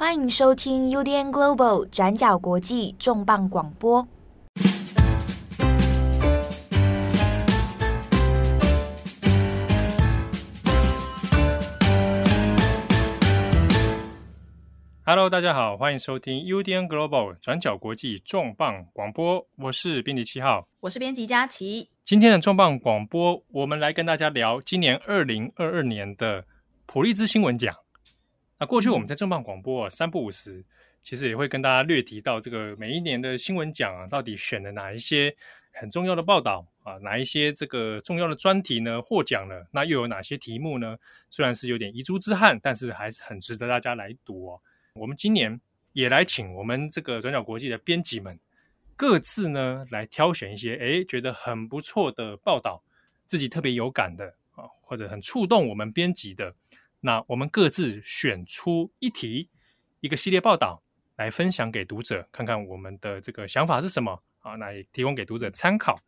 欢迎收听 UDN Global 转角国际重磅广播。Hello，大家好，欢迎收听 UDN Global 转角国际重磅广播。我是编辑七号，我是编辑佳琪。今天的重磅广播，我们来跟大家聊今年二零二二年的普利兹新闻奖。那过去我们在重磅广播啊，三不五时，其实也会跟大家略提到这个每一年的新闻奖啊，到底选了哪一些很重要的报道啊，哪一些这个重要的专题呢获奖了？那又有哪些题目呢？虽然是有点遗珠之憾，但是还是很值得大家来读哦。我们今年也来请我们这个转角国际的编辑们各自呢来挑选一些诶觉得很不错的报道，自己特别有感的啊，或者很触动我们编辑的。那我们各自选出一题，一个系列报道来分享给读者，看看我们的这个想法是什么啊？那也提供给读者参考。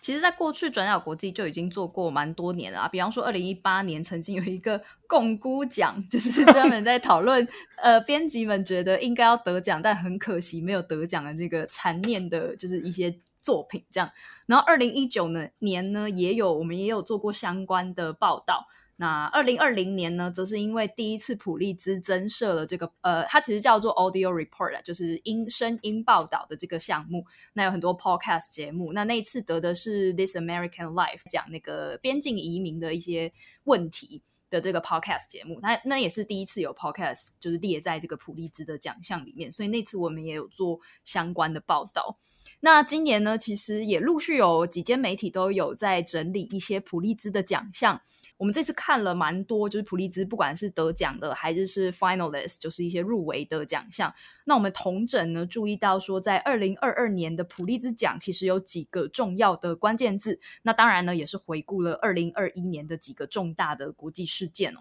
其实，在过去转角国际就已经做过蛮多年了啊。比方说，二零一八年曾经有一个共估奖，就是专门在讨论呃，编辑们觉得应该要得奖，但很可惜没有得奖的这个残念的，就是一些作品这样。然后，二零一九呢年呢，也有我们也有做过相关的报道。那二零二零年呢，则是因为第一次普利兹增设了这个呃，它其实叫做 Audio Report，就是音声音报道的这个项目。那有很多 Podcast 节目，那那一次得的是 This American Life，讲那个边境移民的一些问题的这个 Podcast 节目。那那也是第一次有 Podcast 就是列在这个普利兹的奖项里面，所以那次我们也有做相关的报道。那今年呢，其实也陆续有几间媒体都有在整理一些普利兹的奖项。我们这次看了蛮多，就是普利兹不管是得奖的，还是是 finalist，就是一些入围的奖项。那我们同整呢，注意到说，在二零二二年的普利兹奖，其实有几个重要的关键字。那当然呢，也是回顾了二零二一年的几个重大的国际事事件哦。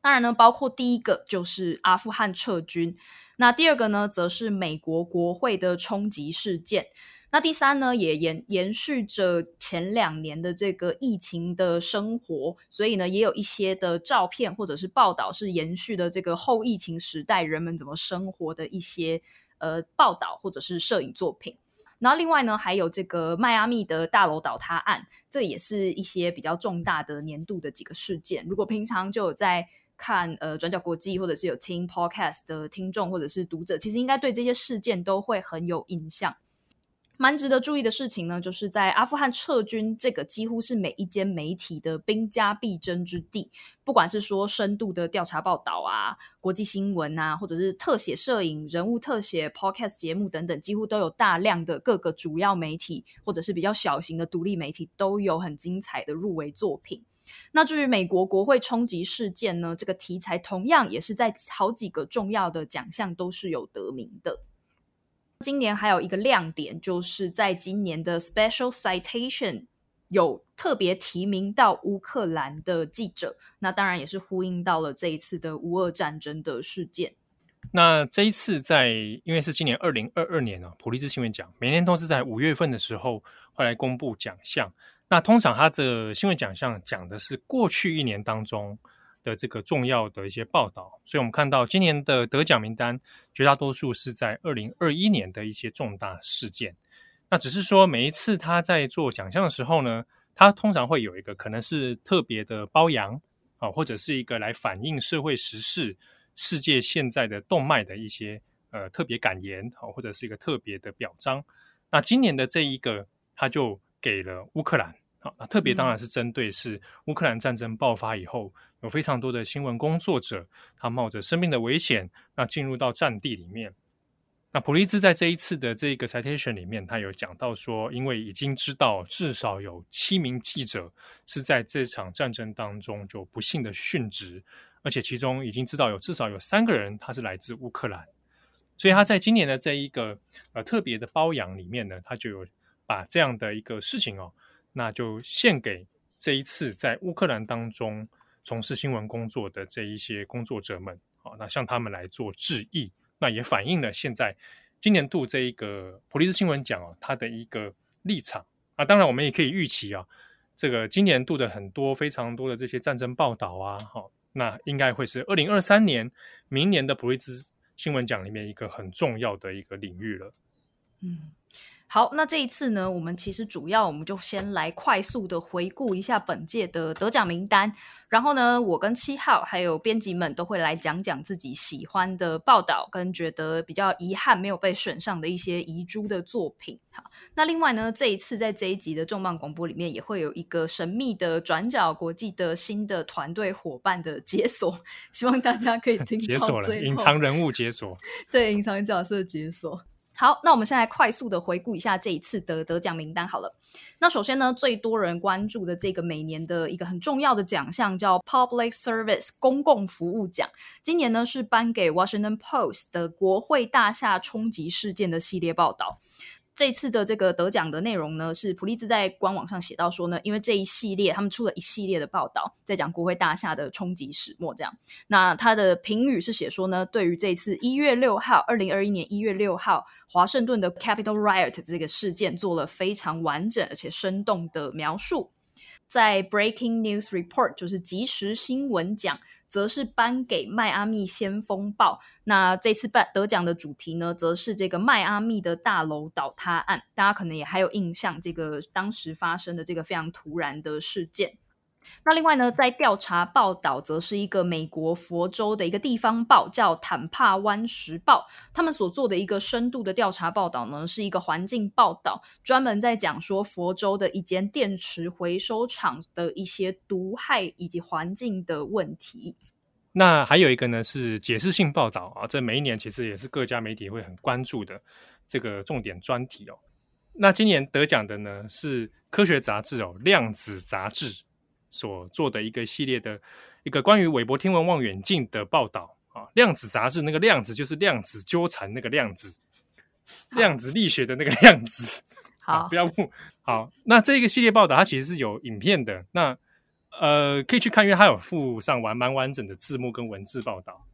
当然呢，包括第一个就是阿富汗撤军。那第二个呢，则是美国国会的冲击事件。那第三呢，也延延续着前两年的这个疫情的生活，所以呢，也有一些的照片或者是报道是延续的这个后疫情时代人们怎么生活的一些呃报道或者是摄影作品。然后另外呢，还有这个迈阿密的大楼倒塌案，这也是一些比较重大的年度的几个事件。如果平常就有在看呃转角国际，或者是有听 podcast 的听众或者是读者，其实应该对这些事件都会很有印象。蛮值得注意的事情呢，就是在阿富汗撤军这个几乎是每一间媒体的兵家必争之地。不管是说深度的调查报道啊、国际新闻啊，或者是特写摄影、人物特写、podcast 节目等等，几乎都有大量的各个主要媒体或者是比较小型的独立媒体都有很精彩的入围作品。那至于美国国会冲击事件呢，这个题材同样也是在好几个重要的奖项都是有得名的。今年还有一个亮点，就是在今年的 Special Citation 有特别提名到乌克兰的记者，那当然也是呼应到了这一次的乌俄战争的事件。那这一次在，因为是今年二零二二年啊，普利兹新闻奖每年都是在五月份的时候会来公布奖项。那通常它的新闻奖项讲的是过去一年当中的这个重要的一些报道，所以我们看到今年的得奖名单绝大多数是在二零二一年的一些重大事件。那只是说每一次他在做奖项的时候呢，他通常会有一个可能是特别的褒扬啊，或者是一个来反映社会时事、世界现在的动脉的一些呃特别感言啊，或者是一个特别的表彰。那今年的这一个他就。给了乌克兰啊，特别当然是针对是乌克兰战争爆发以后，有非常多的新闻工作者，他冒着生命的危险，那进入到战地里面。那普利兹在这一次的这个 citation 里面，他有讲到说，因为已经知道至少有七名记者是在这场战争当中就不幸的殉职，而且其中已经知道有至少有三个人他是来自乌克兰，所以他在今年的这一个呃特别的褒扬里面呢，他就有。把这样的一个事情哦，那就献给这一次在乌克兰当中从事新闻工作的这一些工作者们，好，那向他们来做致意。那也反映了现在今年度这一个普利兹新闻奖哦，它的一个立场啊。当然，我们也可以预期啊，这个今年度的很多非常多的这些战争报道啊，好，那应该会是二零二三年明年的普利兹新闻奖里面一个很重要的一个领域了。嗯。好，那这一次呢，我们其实主要我们就先来快速的回顾一下本届的得奖名单，然后呢，我跟七号还有编辑们都会来讲讲自己喜欢的报道，跟觉得比较遗憾没有被选上的一些遗珠的作品。好，那另外呢，这一次在这一集的重磅广播里面，也会有一个神秘的转角国际的新的团队伙伴的解锁，希望大家可以听到解锁了隐藏人物解锁，对，隐藏角色解锁。好，那我们现在快速的回顾一下这一次的得奖名单好了。那首先呢，最多人关注的这个每年的一个很重要的奖项叫 Public Service 公共服务奖，今年呢是颁给 Washington Post 的国会大厦冲击事件的系列报道。这次的这个得奖的内容呢，是普利兹在官网上写到说呢，因为这一系列他们出了一系列的报道，在讲国会大厦的冲击始末这样。那他的评语是写说呢，对于这次一月六号，二零二一年一月六号华盛顿的 Capital Riot 这个事件做了非常完整而且生动的描述。在 Breaking News Report 就是即时新闻奖。则是颁给迈阿密先锋报。那这次颁得奖的主题呢，则是这个迈阿密的大楼倒塌案。大家可能也还有印象，这个当时发生的这个非常突然的事件。那另外呢，在调查报道，则是一个美国佛州的一个地方报，叫坦帕湾时报。他们所做的一个深度的调查报道呢，是一个环境报道，专门在讲说佛州的一间电池回收厂的一些毒害以及环境的问题。那还有一个呢，是解释性报道啊，这每一年其实也是各家媒体会很关注的这个重点专题哦。那今年得奖的呢，是科学杂志哦，量子杂志所做的一个系列的一个关于韦伯天文望远镜的报道啊。量子杂志那个量子就是量子纠缠那个量子，量子力学的那个量子。好，不要误。好，那这个系列报道它其实是有影片的。那呃，可以去看，因为它有附上完蛮完整的字幕跟文字报道。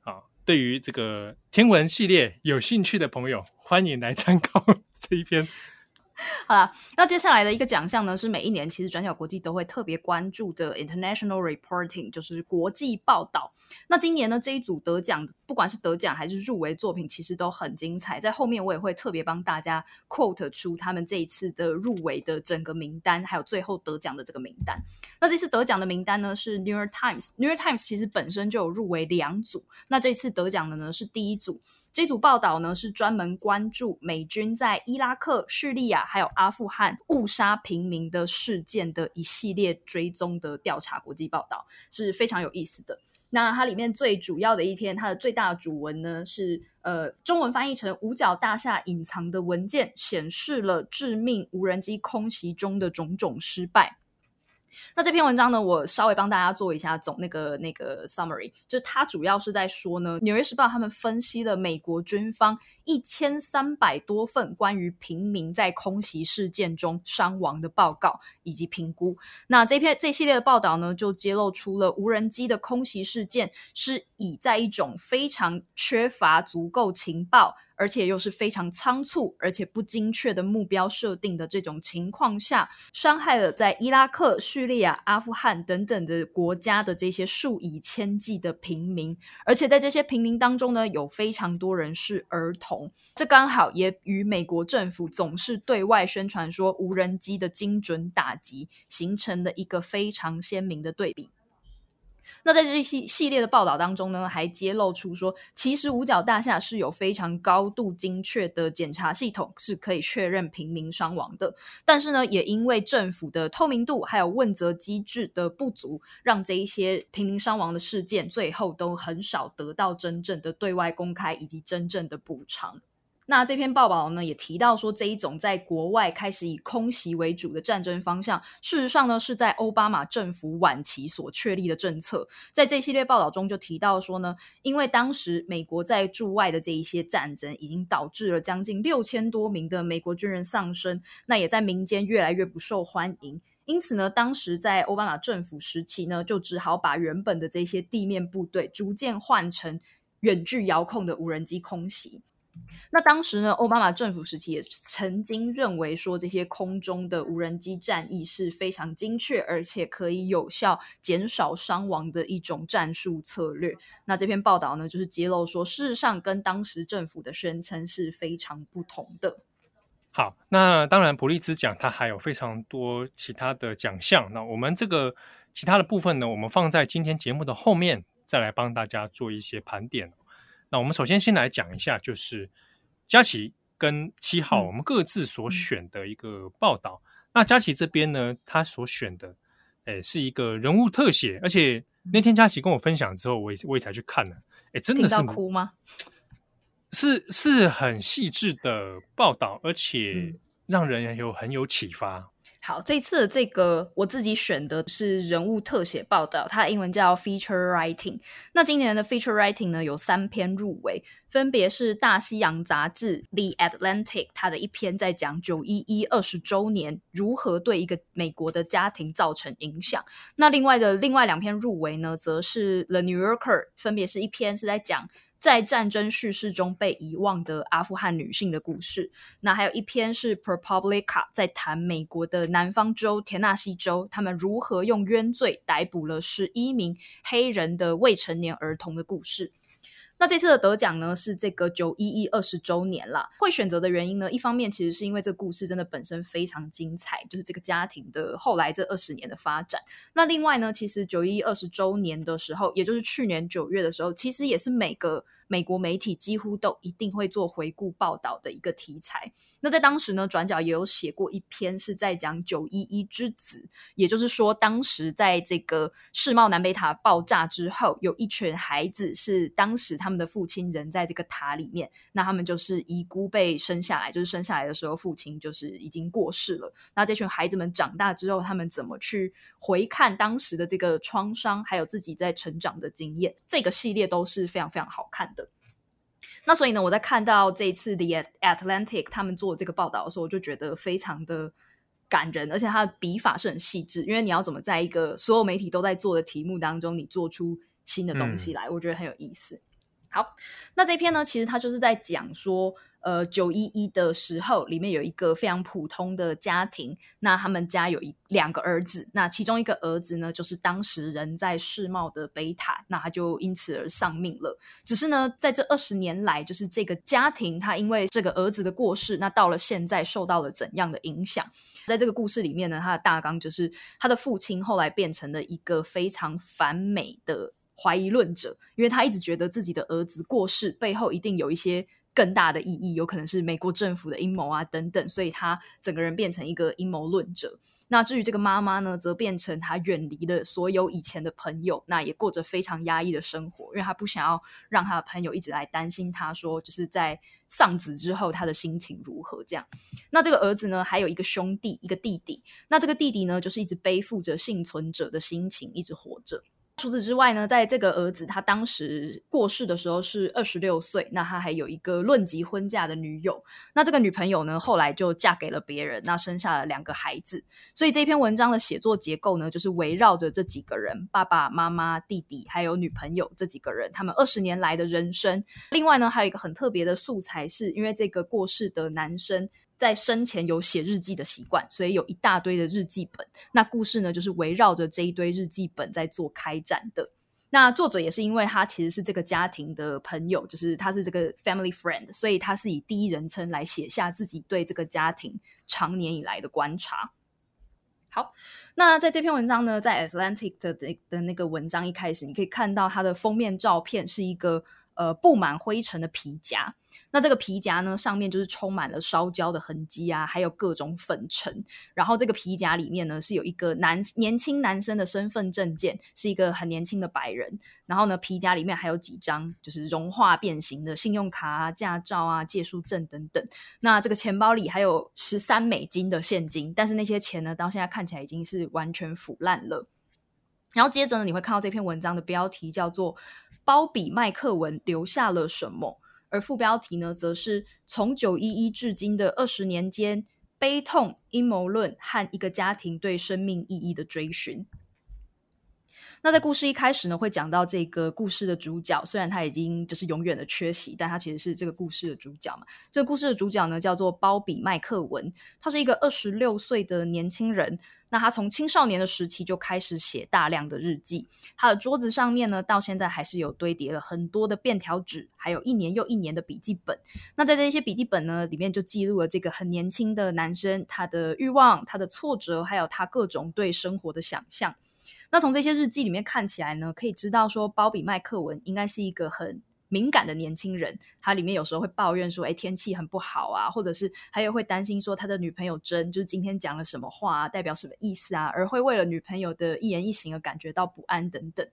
好，对于这个天文系列有兴趣的朋友，欢迎来参考 这一篇。好啦，那接下来的一个奖项呢，是每一年其实转角国际都会特别关注的 International Reporting，就是国际报道。那今年呢，这一组得奖，不管是得奖还是入围作品，其实都很精彩。在后面我也会特别帮大家 quote 出他们这一次的入围的整个名单，还有最后得奖的这个名单。那这次得奖的名单呢，是 New York Times，New York Times 其实本身就有入围两组，那这次得奖的呢是第一组。这组报道呢，是专门关注美军在伊拉克、叙利亚还有阿富汗误杀平民的事件的一系列追踪的调查国际报道，是非常有意思的。那它里面最主要的一篇，它的最大主文呢，是呃中文翻译成“五角大厦隐藏的文件显示了致命无人机空袭中的种种失败”。那这篇文章呢，我稍微帮大家做一下总那个那个 summary，就是它主要是在说呢，《纽约时报》他们分析了美国军方一千三百多份关于平民在空袭事件中伤亡的报告以及评估。那这篇这系列的报道呢，就揭露出了无人机的空袭事件是以在一种非常缺乏足够情报。而且又是非常仓促，而且不精确的目标设定的这种情况下，伤害了在伊拉克、叙利亚、阿富汗等等的国家的这些数以千计的平民，而且在这些平民当中呢，有非常多人是儿童。这刚好也与美国政府总是对外宣传说无人机的精准打击，形成了一个非常鲜明的对比。那在这一系系列的报道当中呢，还揭露出说，其实五角大厦是有非常高度精确的检查系统，是可以确认平民伤亡的。但是呢，也因为政府的透明度还有问责机制的不足，让这一些平民伤亡的事件最后都很少得到真正的对外公开以及真正的补偿。那这篇报道呢，也提到说，这一种在国外开始以空袭为主的战争方向，事实上呢，是在奥巴马政府晚期所确立的政策。在这系列报道中就提到说呢，因为当时美国在驻外的这一些战争，已经导致了将近六千多名的美国军人丧生，那也在民间越来越不受欢迎。因此呢，当时在奥巴马政府时期呢，就只好把原本的这些地面部队逐渐换成远距遥控的无人机空袭。那当时呢，奥巴马政府时期也曾经认为说，这些空中的无人机战役是非常精确，而且可以有效减少伤亡的一种战术策略。那这篇报道呢，就是揭露说，事实上跟当时政府的宣称是非常不同的。好，那当然，普利兹奖它还有非常多其他的奖项。那我们这个其他的部分呢，我们放在今天节目的后面，再来帮大家做一些盘点。那我们首先先来讲一下，就是佳琪跟七号我们各自所选的一个报道。嗯、那佳琪这边呢，他所选的，诶，是一个人物特写，而且那天佳琪跟我分享之后，我也我也才去看了，诶，真的是哭吗？是是很细致的报道，而且让人有很有启发。好，这次的这个我自己选的是人物特写报道，它英文叫 feature writing。那今年的 feature writing 呢，有三篇入围，分别是大西洋杂志 The Atlantic，它的一篇在讲九一一二十周年如何对一个美国的家庭造成影响。那另外的另外两篇入围呢，则是 The New Yorker，分别是一篇是在讲。在战争叙事中被遗忘的阿富汗女性的故事。那还有一篇是 ProPublica 在谈美国的南方州田纳西州，他们如何用冤罪逮捕了十一名黑人的未成年儿童的故事。那这次的得奖呢，是这个九一一二十周年啦。会选择的原因呢，一方面其实是因为这故事真的本身非常精彩，就是这个家庭的后来这二十年的发展。那另外呢，其实九一一二十周年的时候，也就是去年九月的时候，其实也是每个。美国媒体几乎都一定会做回顾报道的一个题材。那在当时呢，转角也有写过一篇是在讲九一一之子，也就是说，当时在这个世贸南北塔爆炸之后，有一群孩子是当时他们的父亲人在这个塔里面，那他们就是遗孤被生下来，就是生下来的时候父亲就是已经过世了。那这群孩子们长大之后，他们怎么去回看当时的这个创伤，还有自己在成长的经验，这个系列都是非常非常好看的。那所以呢，我在看到这一次的 Atlantic 他们做这个报道的时候，我就觉得非常的感人，而且他的笔法是很细致，因为你要怎么在一个所有媒体都在做的题目当中，你做出新的东西来，嗯、我觉得很有意思。好，那这篇呢，其实他就是在讲说。呃，九一一的时候，里面有一个非常普通的家庭。那他们家有一两个儿子，那其中一个儿子呢，就是当时人在世贸的北塔，那他就因此而丧命了。只是呢，在这二十年来，就是这个家庭，他因为这个儿子的过世，那到了现在受到了怎样的影响？在这个故事里面呢，他的大纲就是他的父亲后来变成了一个非常反美的怀疑论者，因为他一直觉得自己的儿子过世背后一定有一些。更大的意义，有可能是美国政府的阴谋啊，等等，所以他整个人变成一个阴谋论者。那至于这个妈妈呢，则变成他远离了所有以前的朋友，那也过着非常压抑的生活，因为他不想要让他的朋友一直来担心他，说就是在丧子之后他的心情如何这样。那这个儿子呢，还有一个兄弟，一个弟弟。那这个弟弟呢，就是一直背负着幸存者的心情，一直活着。除此之外呢，在这个儿子他当时过世的时候是二十六岁，那他还有一个论及婚嫁的女友。那这个女朋友呢，后来就嫁给了别人，那生下了两个孩子。所以这篇文章的写作结构呢，就是围绕着这几个人：爸爸妈妈、弟弟，还有女朋友这几个人，他们二十年来的人生。另外呢，还有一个很特别的素材是，是因为这个过世的男生。在生前有写日记的习惯，所以有一大堆的日记本。那故事呢，就是围绕着这一堆日记本在做开展的。那作者也是因为他其实是这个家庭的朋友，就是他是这个 family friend，所以他是以第一人称来写下自己对这个家庭长年以来的观察。好，那在这篇文章呢，在 Atlantic 的的那个文章一开始，你可以看到它的封面照片是一个。呃，布满灰尘的皮夹，那这个皮夹呢，上面就是充满了烧焦的痕迹啊，还有各种粉尘。然后这个皮夹里面呢，是有一个男年轻男生的身份证件，是一个很年轻的白人。然后呢，皮夹里面还有几张就是融化变形的信用卡啊、驾照啊、借书证等等。那这个钱包里还有十三美金的现金，但是那些钱呢，到现在看起来已经是完全腐烂了。然后接着呢，你会看到这篇文章的标题叫做《鲍比麦克文留下了什么》，而副标题呢，则是从九一一至今的二十年间，悲痛、阴谋论和一个家庭对生命意义的追寻。那在故事一开始呢，会讲到这个故事的主角，虽然他已经就是永远的缺席，但他其实是这个故事的主角嘛。这个故事的主角呢，叫做鲍比麦克文，他是一个二十六岁的年轻人。那他从青少年的时期就开始写大量的日记，他的桌子上面呢，到现在还是有堆叠了很多的便条纸，还有一年又一年的笔记本。那在这些笔记本呢，里面就记录了这个很年轻的男生，他的欲望、他的挫折，还有他各种对生活的想象。那从这些日记里面看起来呢，可以知道说，鲍比麦克文应该是一个很敏感的年轻人。他里面有时候会抱怨说，哎，天气很不好啊，或者是还有会担心说，他的女朋友真就是今天讲了什么话啊，代表什么意思啊，而会为了女朋友的一言一行而感觉到不安等等。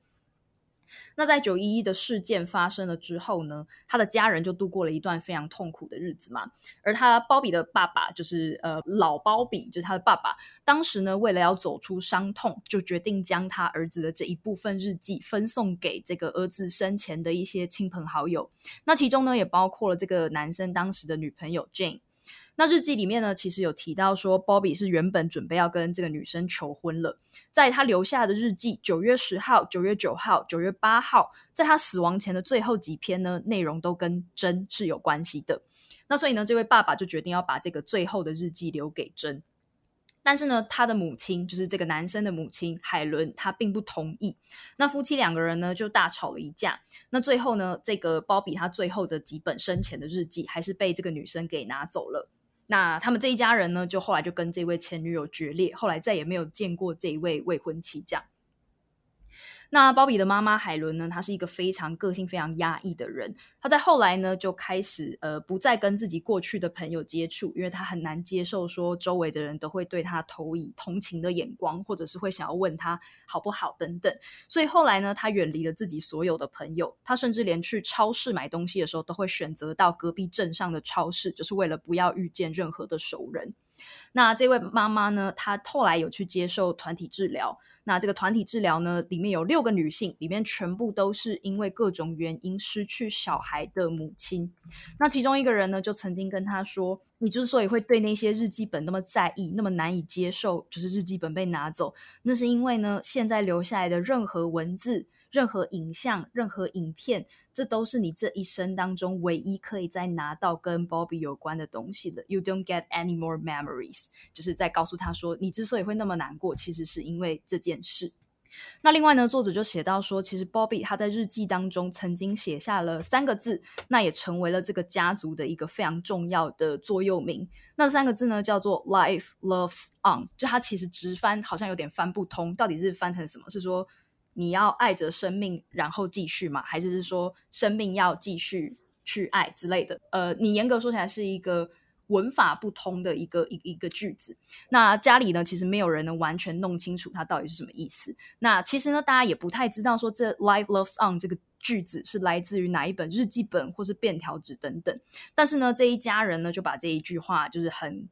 那在九一一的事件发生了之后呢，他的家人就度过了一段非常痛苦的日子嘛。而他鲍比的爸爸就是呃老鲍比，就是他的爸爸，当时呢为了要走出伤痛，就决定将他儿子的这一部分日记分送给这个儿子生前的一些亲朋好友。那其中呢也包括了这个男生当时的女朋友 Jane。那日记里面呢，其实有提到说，Bobby 是原本准备要跟这个女生求婚了。在他留下的日记，九月十号、九月九号、九月八号，在他死亡前的最后几篇呢，内容都跟真是有关系的。那所以呢，这位爸爸就决定要把这个最后的日记留给真。但是呢，他的母亲，就是这个男生的母亲海伦，他并不同意。那夫妻两个人呢，就大吵了一架。那最后呢，这个 Bobby 他最后的几本生前的日记，还是被这个女生给拿走了。那他们这一家人呢，就后来就跟这位前女友决裂，后来再也没有见过这一位未婚妻。这样。那鲍比的妈妈海伦呢，她是一个非常个性非常压抑的人。她在后来呢，就开始呃不再跟自己过去的朋友接触，因为她很难接受说周围的人都会对她投以同情的眼光，或者是会想要问她好不好等等。所以后来呢，她远离了自己所有的朋友，她甚至连去超市买东西的时候都会选择到隔壁镇上的超市，就是为了不要遇见任何的熟人。那这位妈妈呢，她后来有去接受团体治疗。那这个团体治疗呢，里面有六个女性，里面全部都是因为各种原因失去小孩的母亲。那其中一个人呢，就曾经跟她说：“你之所以会对那些日记本那么在意，那么难以接受，就是日记本被拿走，那是因为呢，现在留下来的任何文字。”任何影像、任何影片，这都是你这一生当中唯一可以再拿到跟 Bobby 有关的东西的。You don't get any more memories，就是在告诉他说，你之所以会那么难过，其实是因为这件事。那另外呢，作者就写到说，其实 Bobby 他在日记当中曾经写下了三个字，那也成为了这个家族的一个非常重要的座右铭。那三个字呢，叫做 Life loves on。就他其实直翻好像有点翻不通，到底是翻成什么？是说。你要爱着生命，然后继续吗？还是是说生命要继续去爱之类的？呃，你严格说起来是一个文法不通的一个一一个句子。那家里呢，其实没有人能完全弄清楚它到底是什么意思。那其实呢，大家也不太知道说这 “life loves on” 这个句子是来自于哪一本日记本或是便条纸等等。但是呢，这一家人呢就把这一句话就是很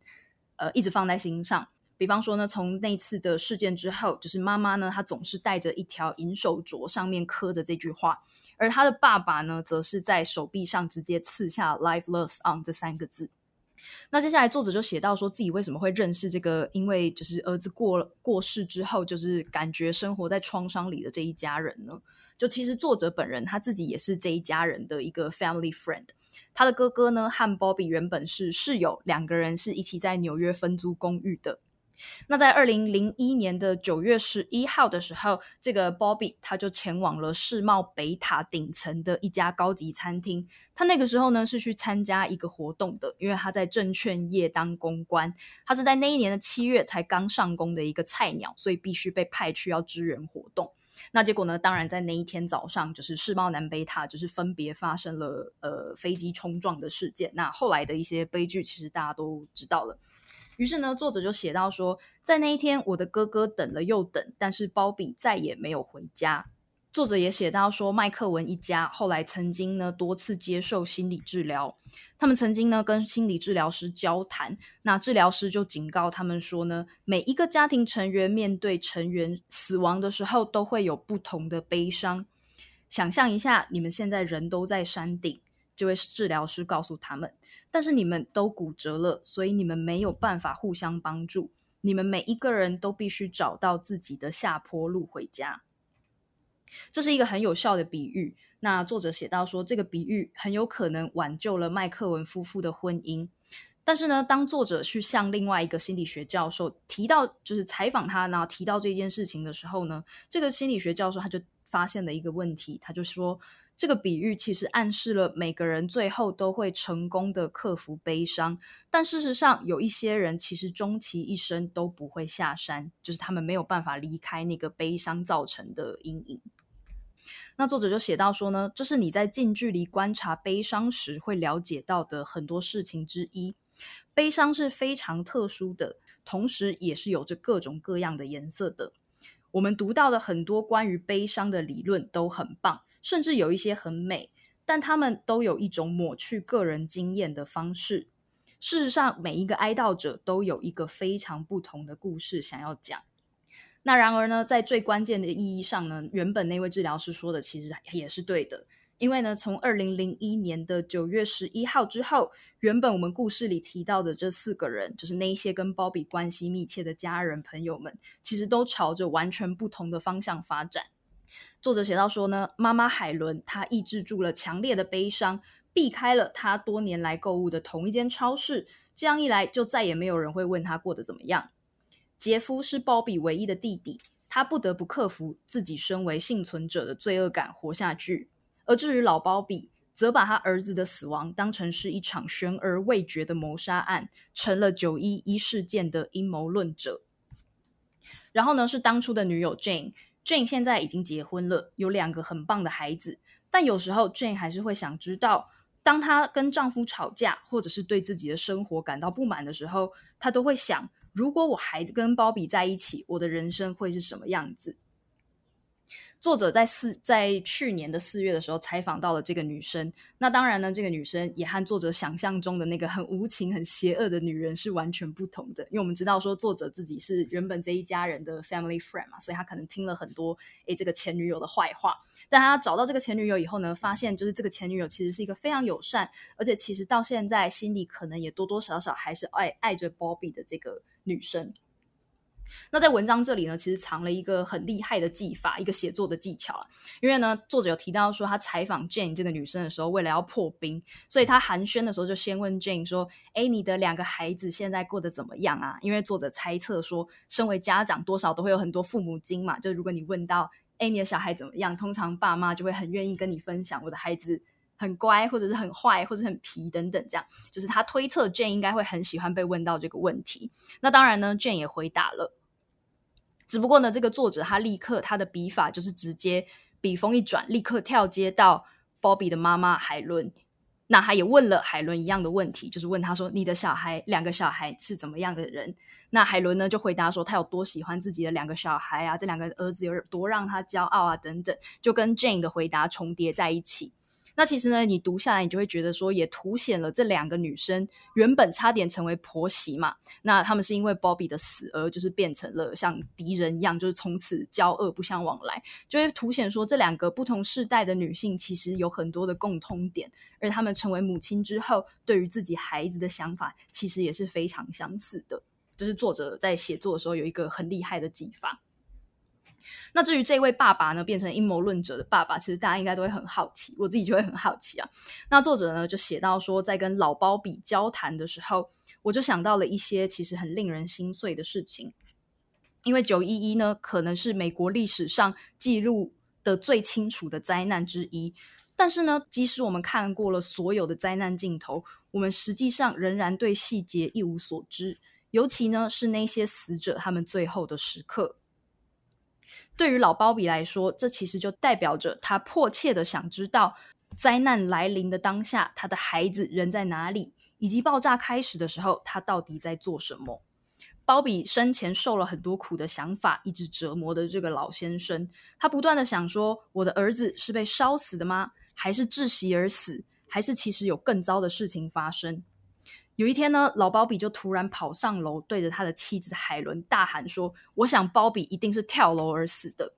呃一直放在心上。比方说呢，从那次的事件之后，就是妈妈呢，她总是戴着一条银手镯，上面刻着这句话；而她的爸爸呢，则是在手臂上直接刺下 “Life Loves On” 这三个字。那接下来作者就写到说自己为什么会认识这个，因为就是儿子过了过世之后，就是感觉生活在创伤里的这一家人呢。就其实作者本人他自己也是这一家人的一个 family friend。他的哥哥呢和 Bobby 原本是室友，两个人是一起在纽约分租公寓的。那在二零零一年的九月十一号的时候，这个 Bobby 他就前往了世贸北塔顶层的一家高级餐厅。他那个时候呢是去参加一个活动的，因为他在证券业当公关。他是在那一年的七月才刚上工的一个菜鸟，所以必须被派去要支援活动。那结果呢，当然在那一天早上，就是世贸南北塔就是分别发生了呃飞机冲撞的事件。那后来的一些悲剧，其实大家都知道了。于是呢，作者就写到说，在那一天，我的哥哥等了又等，但是鲍比再也没有回家。作者也写到说，麦克文一家后来曾经呢多次接受心理治疗，他们曾经呢跟心理治疗师交谈，那治疗师就警告他们说呢，每一个家庭成员面对成员死亡的时候，都会有不同的悲伤。想象一下，你们现在人都在山顶。这位治疗师告诉他们，但是你们都骨折了，所以你们没有办法互相帮助。你们每一个人都必须找到自己的下坡路回家。这是一个很有效的比喻。那作者写到说，这个比喻很有可能挽救了麦克文夫妇的婚姻。但是呢，当作者去向另外一个心理学教授提到，就是采访他，然后提到这件事情的时候呢，这个心理学教授他就发现了一个问题，他就说，这个比喻其实暗示了每个人最后都会成功的克服悲伤，但事实上，有一些人其实终其一生都不会下山，就是他们没有办法离开那个悲伤造成的阴影。那作者就写到说呢，这是你在近距离观察悲伤时会了解到的很多事情之一。悲伤是非常特殊的，同时也是有着各种各样的颜色的。我们读到的很多关于悲伤的理论都很棒，甚至有一些很美，但他们都有一种抹去个人经验的方式。事实上，每一个哀悼者都有一个非常不同的故事想要讲。那然而呢，在最关键的意义上呢，原本那位治疗师说的其实也是对的。因为呢，从二零零一年的九月十一号之后，原本我们故事里提到的这四个人，就是那一些跟鲍比关系密切的家人朋友们，其实都朝着完全不同的方向发展。作者写到说呢，妈妈海伦她抑制住了强烈的悲伤，避开了她多年来购物的同一间超市，这样一来，就再也没有人会问她过得怎么样。杰夫是鲍比唯一的弟弟，他不得不克服自己身为幸存者的罪恶感，活下去。而至于老鲍比，则把他儿子的死亡当成是一场悬而未决的谋杀案，成了九一一事件的阴谋论者。然后呢，是当初的女友 Jane。Jane 现在已经结婚了，有两个很棒的孩子。但有时候 Jane 还是会想知道，当她跟丈夫吵架，或者是对自己的生活感到不满的时候，她都会想：如果我孩子跟鲍比在一起，我的人生会是什么样子？作者在四在去年的四月的时候采访到了这个女生，那当然呢，这个女生也和作者想象中的那个很无情、很邪恶的女人是完全不同的。因为我们知道说作者自己是原本这一家人的 family friend 嘛，所以他可能听了很多诶这个前女友的坏话。但他找到这个前女友以后呢，发现就是这个前女友其实是一个非常友善，而且其实到现在心里可能也多多少少还是爱爱着 Bobby 的这个女生。那在文章这里呢，其实藏了一个很厉害的技法，一个写作的技巧啊。因为呢，作者有提到说，他采访 Jane 这个女生的时候，为了要破冰，所以他寒暄的时候就先问 Jane 说：“哎，你的两个孩子现在过得怎么样啊？”因为作者猜测说，身为家长多少都会有很多父母经嘛，就如果你问到“哎，你的小孩怎么样”，通常爸妈就会很愿意跟你分享，我的孩子很乖，或者是很坏，或者很皮等等，这样就是他推测 Jane 应该会很喜欢被问到这个问题。那当然呢，Jane 也回答了。只不过呢，这个作者他立刻他的笔法就是直接笔锋一转，立刻跳接到 Bobby 的妈妈海伦。那他也问了海伦一样的问题，就是问他说：“你的小孩，两个小孩是怎么样的人？”那海伦呢就回答说：“他有多喜欢自己的两个小孩啊，这两个儿子有多让他骄傲啊，等等，就跟 Jane 的回答重叠在一起。”那其实呢，你读下来，你就会觉得说，也凸显了这两个女生原本差点成为婆媳嘛。那他们是因为 Bobby 的死而就是变成了像敌人一样，就是从此交恶不相往来，就会凸显说这两个不同世代的女性其实有很多的共通点，而她们成为母亲之后，对于自己孩子的想法其实也是非常相似的。就是作者在写作的时候有一个很厉害的技法。那至于这位爸爸呢，变成阴谋论者的爸爸，其实大家应该都会很好奇，我自己就会很好奇啊。那作者呢就写到说，在跟老鲍比交谈的时候，我就想到了一些其实很令人心碎的事情，因为九一一呢，可能是美国历史上记录的最清楚的灾难之一，但是呢，即使我们看过了所有的灾难镜头，我们实际上仍然对细节一无所知，尤其呢是那些死者他们最后的时刻。对于老鲍比来说，这其实就代表着他迫切的想知道，灾难来临的当下，他的孩子人在哪里，以及爆炸开始的时候，他到底在做什么。鲍比生前受了很多苦的想法，一直折磨的这个老先生，他不断的想说：我的儿子是被烧死的吗？还是窒息而死？还是其实有更糟的事情发生？有一天呢，老鲍比就突然跑上楼，对着他的妻子海伦大喊说：“我想鲍比一定是跳楼而死的。”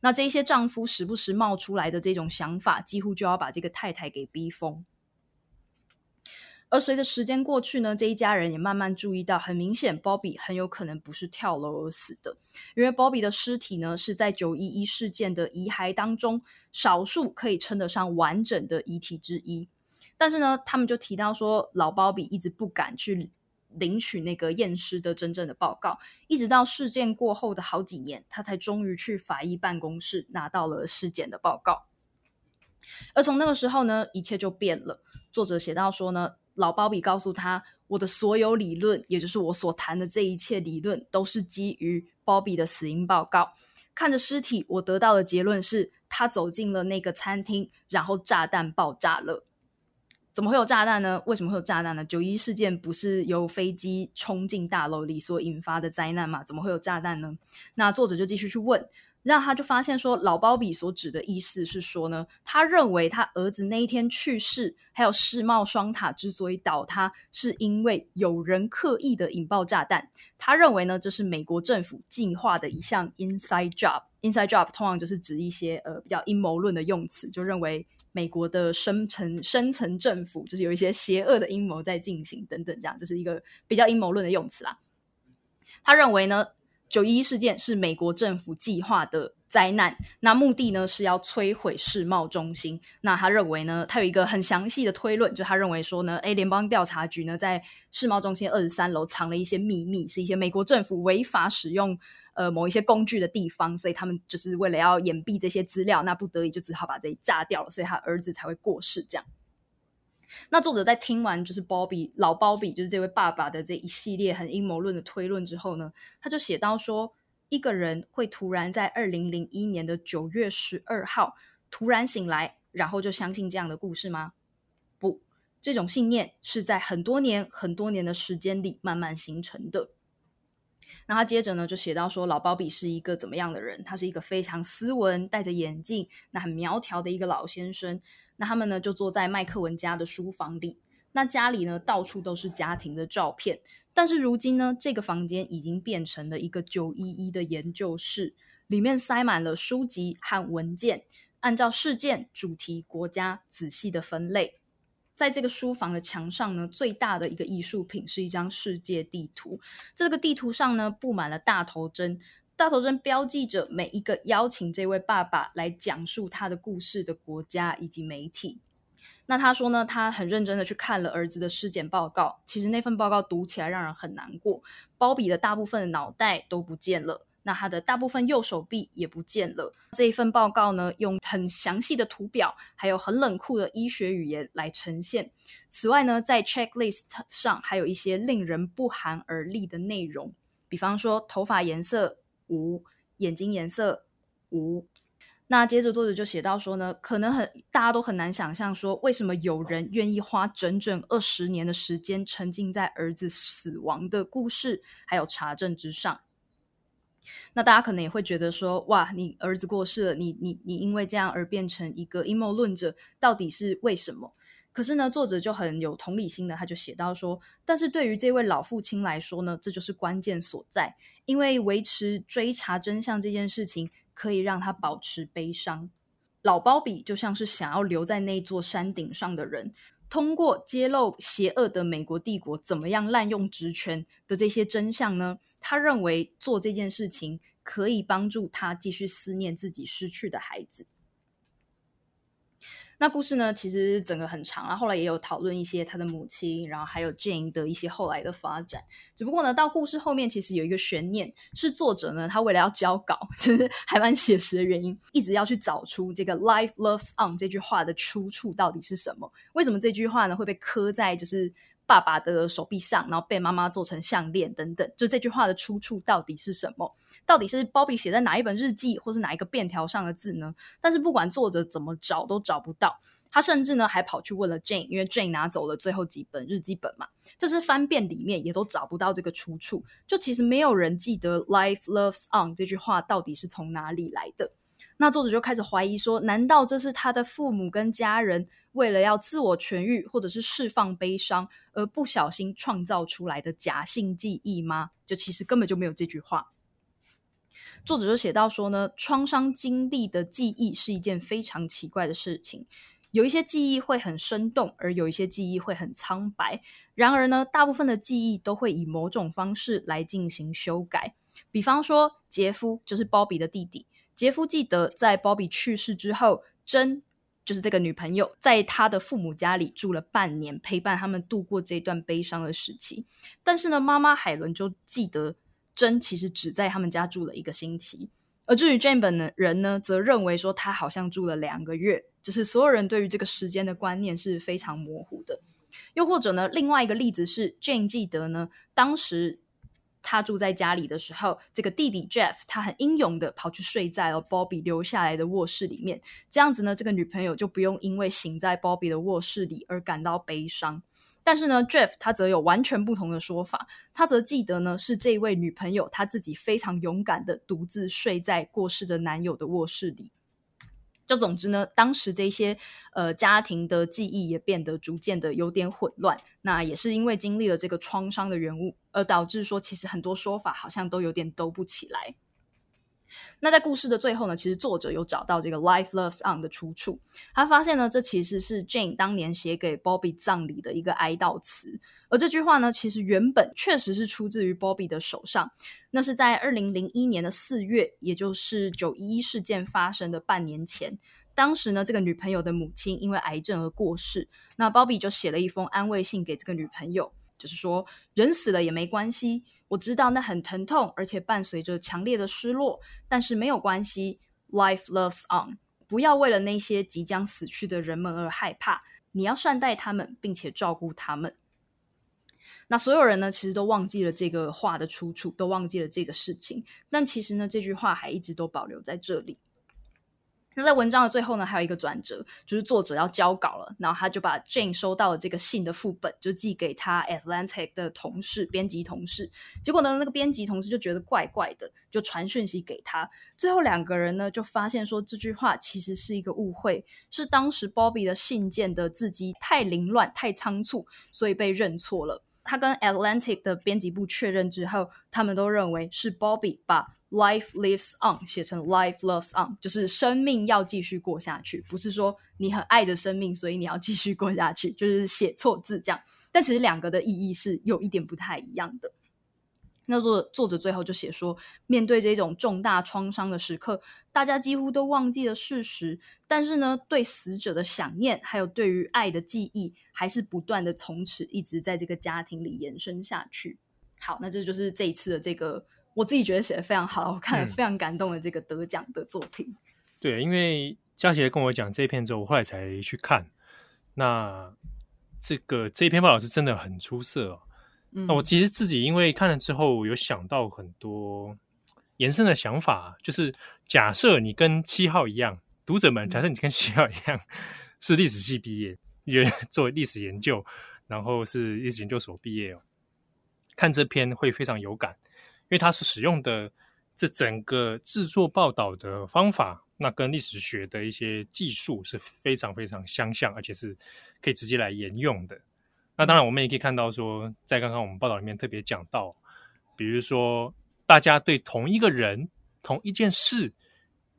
那这些丈夫时不时冒出来的这种想法，几乎就要把这个太太给逼疯。而随着时间过去呢，这一家人也慢慢注意到，很明显，Bobby 很有可能不是跳楼而死的，因为 Bobby 的尸体呢是在九一一事件的遗骸当中少数可以称得上完整的遗体之一。但是呢，他们就提到说，老包比一直不敢去领取那个验尸的真正的报告，一直到事件过后的好几年，他才终于去法医办公室拿到了尸检的报告。而从那个时候呢，一切就变了。作者写到说呢。老鲍比告诉他：“我的所有理论，也就是我所谈的这一切理论，都是基于鲍比的死因报告。看着尸体，我得到的结论是，他走进了那个餐厅，然后炸弹爆炸了。怎么会有炸弹呢？为什么会有炸弹呢？九一事件不是由飞机冲进大楼里所引发的灾难吗？怎么会有炸弹呢？那作者就继续去问。”让他就发现说，老鲍比所指的意思是说呢，他认为他儿子那一天去世，还有世贸双塔之所以倒塌，是因为有人刻意的引爆炸弹。他认为呢，这是美国政府进化的一项 inside job。inside job 通常就是指一些呃比较阴谋论的用词，就认为美国的深层深层政府就是有一些邪恶的阴谋在进行等等，这样这是一个比较阴谋论的用词啦。他认为呢。九一一事件是美国政府计划的灾难，那目的呢是要摧毁世贸中心。那他认为呢，他有一个很详细的推论，就他认为说呢，诶，联邦调查局呢在世贸中心二十三楼藏了一些秘密，是一些美国政府违法使用呃某一些工具的地方，所以他们就是为了要掩蔽这些资料，那不得已就只好把这里炸掉了，所以他儿子才会过世这样。那作者在听完就是鲍比老鲍比就是这位爸爸的这一系列很阴谋论的推论之后呢，他就写到说，一个人会突然在二零零一年的九月十二号突然醒来，然后就相信这样的故事吗？不，这种信念是在很多年很多年的时间里慢慢形成的。那他接着呢就写到说，老鲍比是一个怎么样的人？他是一个非常斯文、戴着眼镜、那很苗条的一个老先生。那他们呢，就坐在麦克文家的书房里。那家里呢，到处都是家庭的照片。但是如今呢，这个房间已经变成了一个九一一的研究室，里面塞满了书籍和文件，按照事件、主题、国家仔细的分类。在这个书房的墙上呢，最大的一个艺术品是一张世界地图。这个地图上呢，布满了大头针。大头针标记着每一个邀请这位爸爸来讲述他的故事的国家以及媒体。那他说呢，他很认真的去看了儿子的尸检报告。其实那份报告读起来让人很难过。鲍比的大部分脑袋都不见了，那他的大部分右手臂也不见了。这一份报告呢，用很详细的图表，还有很冷酷的医学语言来呈现。此外呢，在 checklist 上还有一些令人不寒而栗的内容，比方说头发颜色。无眼睛颜色无，那接着作者就写到说呢，可能很大家都很难想象说，为什么有人愿意花整整二十年的时间沉浸在儿子死亡的故事还有查证之上。那大家可能也会觉得说，哇，你儿子过世了，你你你因为这样而变成一个阴谋论者，到底是为什么？可是呢，作者就很有同理心的，他就写到说，但是对于这位老父亲来说呢，这就是关键所在，因为维持追查真相这件事情可以让他保持悲伤。老包比就像是想要留在那座山顶上的人，通过揭露邪恶的美国帝国怎么样滥用职权的这些真相呢，他认为做这件事情可以帮助他继续思念自己失去的孩子。那故事呢，其实整个很长啊，后来也有讨论一些他的母亲，然后还有 Jane 的一些后来的发展。只不过呢，到故事后面其实有一个悬念，是作者呢，他为了要交稿，就是 还蛮写实的原因，一直要去找出这个 “Life loves on” 这句话的出处到底是什么？为什么这句话呢会被刻在就是？爸爸的手臂上，然后被妈妈做成项链等等，就这句话的出处到底是什么？到底是鲍比写在哪一本日记，或是哪一个便条上的字呢？但是不管作者怎么找都找不到。他甚至呢还跑去问了 Jane，因为 Jane 拿走了最后几本日记本嘛。就是翻遍里面也都找不到这个出处，就其实没有人记得 “Life loves on” 这句话到底是从哪里来的。那作者就开始怀疑说，难道这是他的父母跟家人为了要自我痊愈，或者是释放悲伤而不小心创造出来的假性记忆吗？就其实根本就没有这句话。作者就写到说呢，创伤经历的记忆是一件非常奇怪的事情。有一些记忆会很生动，而有一些记忆会很苍白。然而呢，大部分的记忆都会以某种方式来进行修改。比方说，杰夫就是鲍比的弟弟，杰夫记得在鲍比去世之后，珍。就是这个女朋友在他的父母家里住了半年，陪伴他们度过这段悲伤的时期。但是呢，妈妈海伦就记得珍其实只在他们家住了一个星期。而至于 Jane 本人呢，则认为说他好像住了两个月。就是所有人对于这个时间的观念是非常模糊的。又或者呢，另外一个例子是 Jane 记得呢，当时。他住在家里的时候，这个弟弟 Jeff 他很英勇的跑去睡在了 Bobby 留下来的卧室里面。这样子呢，这个女朋友就不用因为醒在 Bobby 的卧室里而感到悲伤。但是呢，Jeff 他则有完全不同的说法。他则记得呢，是这位女朋友她自己非常勇敢的独自睡在过世的男友的卧室里。就总之呢，当时这些呃家庭的记忆也变得逐渐的有点混乱。那也是因为经历了这个创伤的缘故，而导致说其实很多说法好像都有点兜不起来。那在故事的最后呢，其实作者有找到这个 “Life Loves On” 的出处。他发现呢，这其实是 Jane 当年写给 Bobby 葬礼的一个哀悼词。而这句话呢，其实原本确实是出自于 Bobby 的手上。那是在二零零一年的四月，也就是九一一事件发生的半年前。当时呢，这个女朋友的母亲因为癌症而过世。那 Bobby 就写了一封安慰信给这个女朋友，就是说人死了也没关系。我知道那很疼痛，而且伴随着强烈的失落，但是没有关系。Life loves on，不要为了那些即将死去的人们而害怕，你要善待他们，并且照顾他们。那所有人呢，其实都忘记了这个话的出处，都忘记了这个事情。但其实呢，这句话还一直都保留在这里。那在文章的最后呢，还有一个转折，就是作者要交稿了，然后他就把 Jane 收到了这个信的副本，就寄给他 Atlantic 的同事，编辑同事。结果呢，那个编辑同事就觉得怪怪的，就传讯息给他。最后两个人呢，就发现说这句话其实是一个误会，是当时 Bobby 的信件的字迹太凌乱、太仓促，所以被认错了。他跟 Atlantic 的编辑部确认之后，他们都认为是 Bobby 把。Life lives on，写成 Life loves on，就是生命要继续过下去，不是说你很爱着生命，所以你要继续过下去，就是写错字这样。但其实两个的意义是有一点不太一样的。那作作者最后就写说，面对这种重大创伤的时刻，大家几乎都忘记了事实，但是呢，对死者的想念，还有对于爱的记忆，还是不断的从此一直在这个家庭里延伸下去。好，那这就是这一次的这个。我自己觉得写的非常好，我看了非常感动的这个得奖的作品。嗯、对，因为佳琪跟我讲这一篇之后，我后来才去看。那这个这一篇报道是真的很出色哦。嗯、那我其实自己因为看了之后，有想到很多延伸的想法，就是假设你跟七号一样，读者们，假设你跟七号一样、嗯、是历史系毕业，也 做历史研究，然后是历史研究所毕业哦，看这篇会非常有感。因为它是使用的这整个制作报道的方法，那跟历史学的一些技术是非常非常相像，而且是可以直接来沿用的。那当然，我们也可以看到说，在刚刚我们报道里面特别讲到，比如说大家对同一个人、同一件事，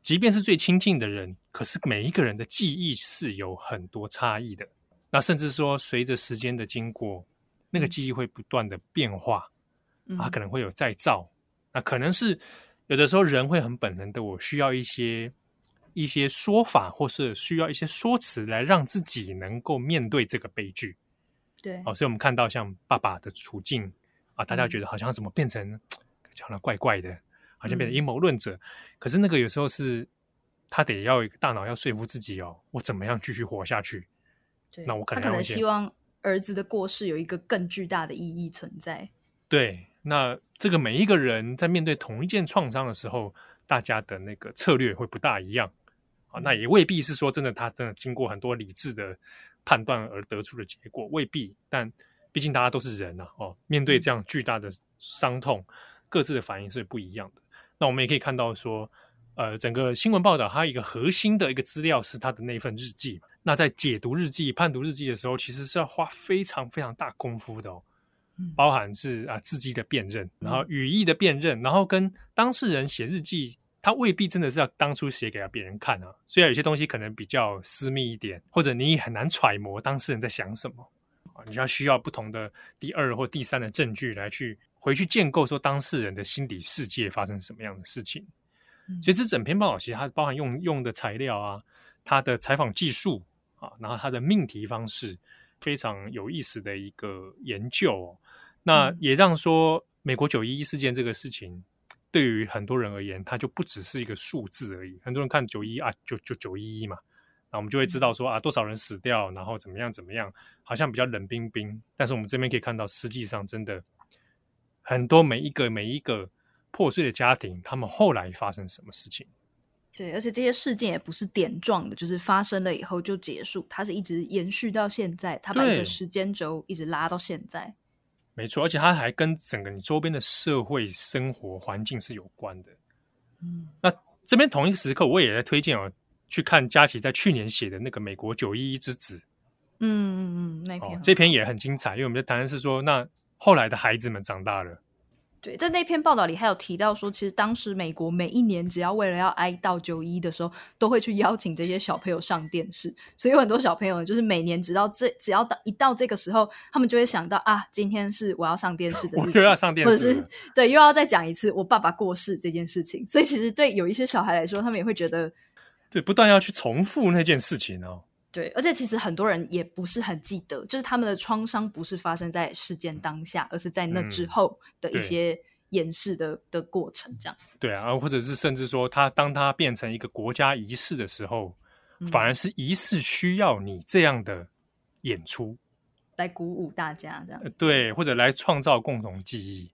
即便是最亲近的人，可是每一个人的记忆是有很多差异的。那甚至说，随着时间的经过，那个记忆会不断的变化。啊，可能会有再造，那可能是有的时候人会很本能的，我需要一些一些说法，或是需要一些说辞来让自己能够面对这个悲剧。对，哦，所以我们看到像爸爸的处境啊，大家觉得好像怎么变成好像怪怪的，好像变成阴谋论者。嗯、可是那个有时候是他得要大脑要说服自己哦，我怎么样继续活下去？对，那我可能，他可能希望儿子的过世有一个更巨大的意义存在。对。那这个每一个人在面对同一件创伤的时候，大家的那个策略会不大一样啊。那也未必是说真的，他真的经过很多理智的判断而得出的结果，未必。但毕竟大家都是人呐，哦，面对这样巨大的伤痛，各自的反应是不一样的。那我们也可以看到说，呃，整个新闻报道它一个核心的一个资料是他的那份日记。那在解读日记、判读日记的时候，其实是要花非常非常大功夫的哦。包含是啊字迹的辨认，然后语义的辨认，然后跟当事人写日记他未必真的是要当初写给别人看啊。虽然有些东西可能比较私密一点，或者你很难揣摩当事人在想什么啊，你就要需要不同的第二或第三的证据来去回去建构说当事人的心理世界发生什么样的事情。所以这整篇报道其实它包含用用的材料啊，它的采访技术啊，然后它的命题方式非常有意思的一个研究哦。那也让说美国九一一事件这个事情。对于很多人而言，它就不只是一个数字而已。很多人看九一啊，就就九一一嘛，那我们就会知道说啊，多少人死掉，然后怎么样怎么样，好像比较冷冰冰。但是我们这边可以看到，实际上真的很多每一个每一个破碎的家庭，他们后来发生什么事情？对，而且这些事件也不是点状的，就是发生了以后就结束，它是一直延续到现在，它把一个时间轴一直拉到现在。没错，而且它还跟整个你周边的社会生活环境是有关的。嗯，那这边同一个时刻，我也在推荐哦，去看佳琪在去年写的那个《美国九一一之子》。嗯嗯嗯，那篇、哦、这篇也很精彩，因为我们在谈的是说，那后来的孩子们长大了。对，在那篇报道里还有提到说，其实当时美国每一年只要为了要哀悼九一的时候，都会去邀请这些小朋友上电视。所以有很多小朋友就是每年直到这只要到一到这个时候，他们就会想到啊，今天是我要上电视的日子，我又要上电视，或者是对，又要再讲一次我爸爸过世这件事情。所以其实对有一些小孩来说，他们也会觉得，对，不断要去重复那件事情哦。对，而且其实很多人也不是很记得，就是他们的创伤不是发生在事件当下，而是在那之后的一些演示的的过程，这样子。对啊，或者是甚至说，他当他变成一个国家仪式的时候，嗯、反而是仪式需要你这样的演出来鼓舞大家，这样。对，或者来创造共同记忆。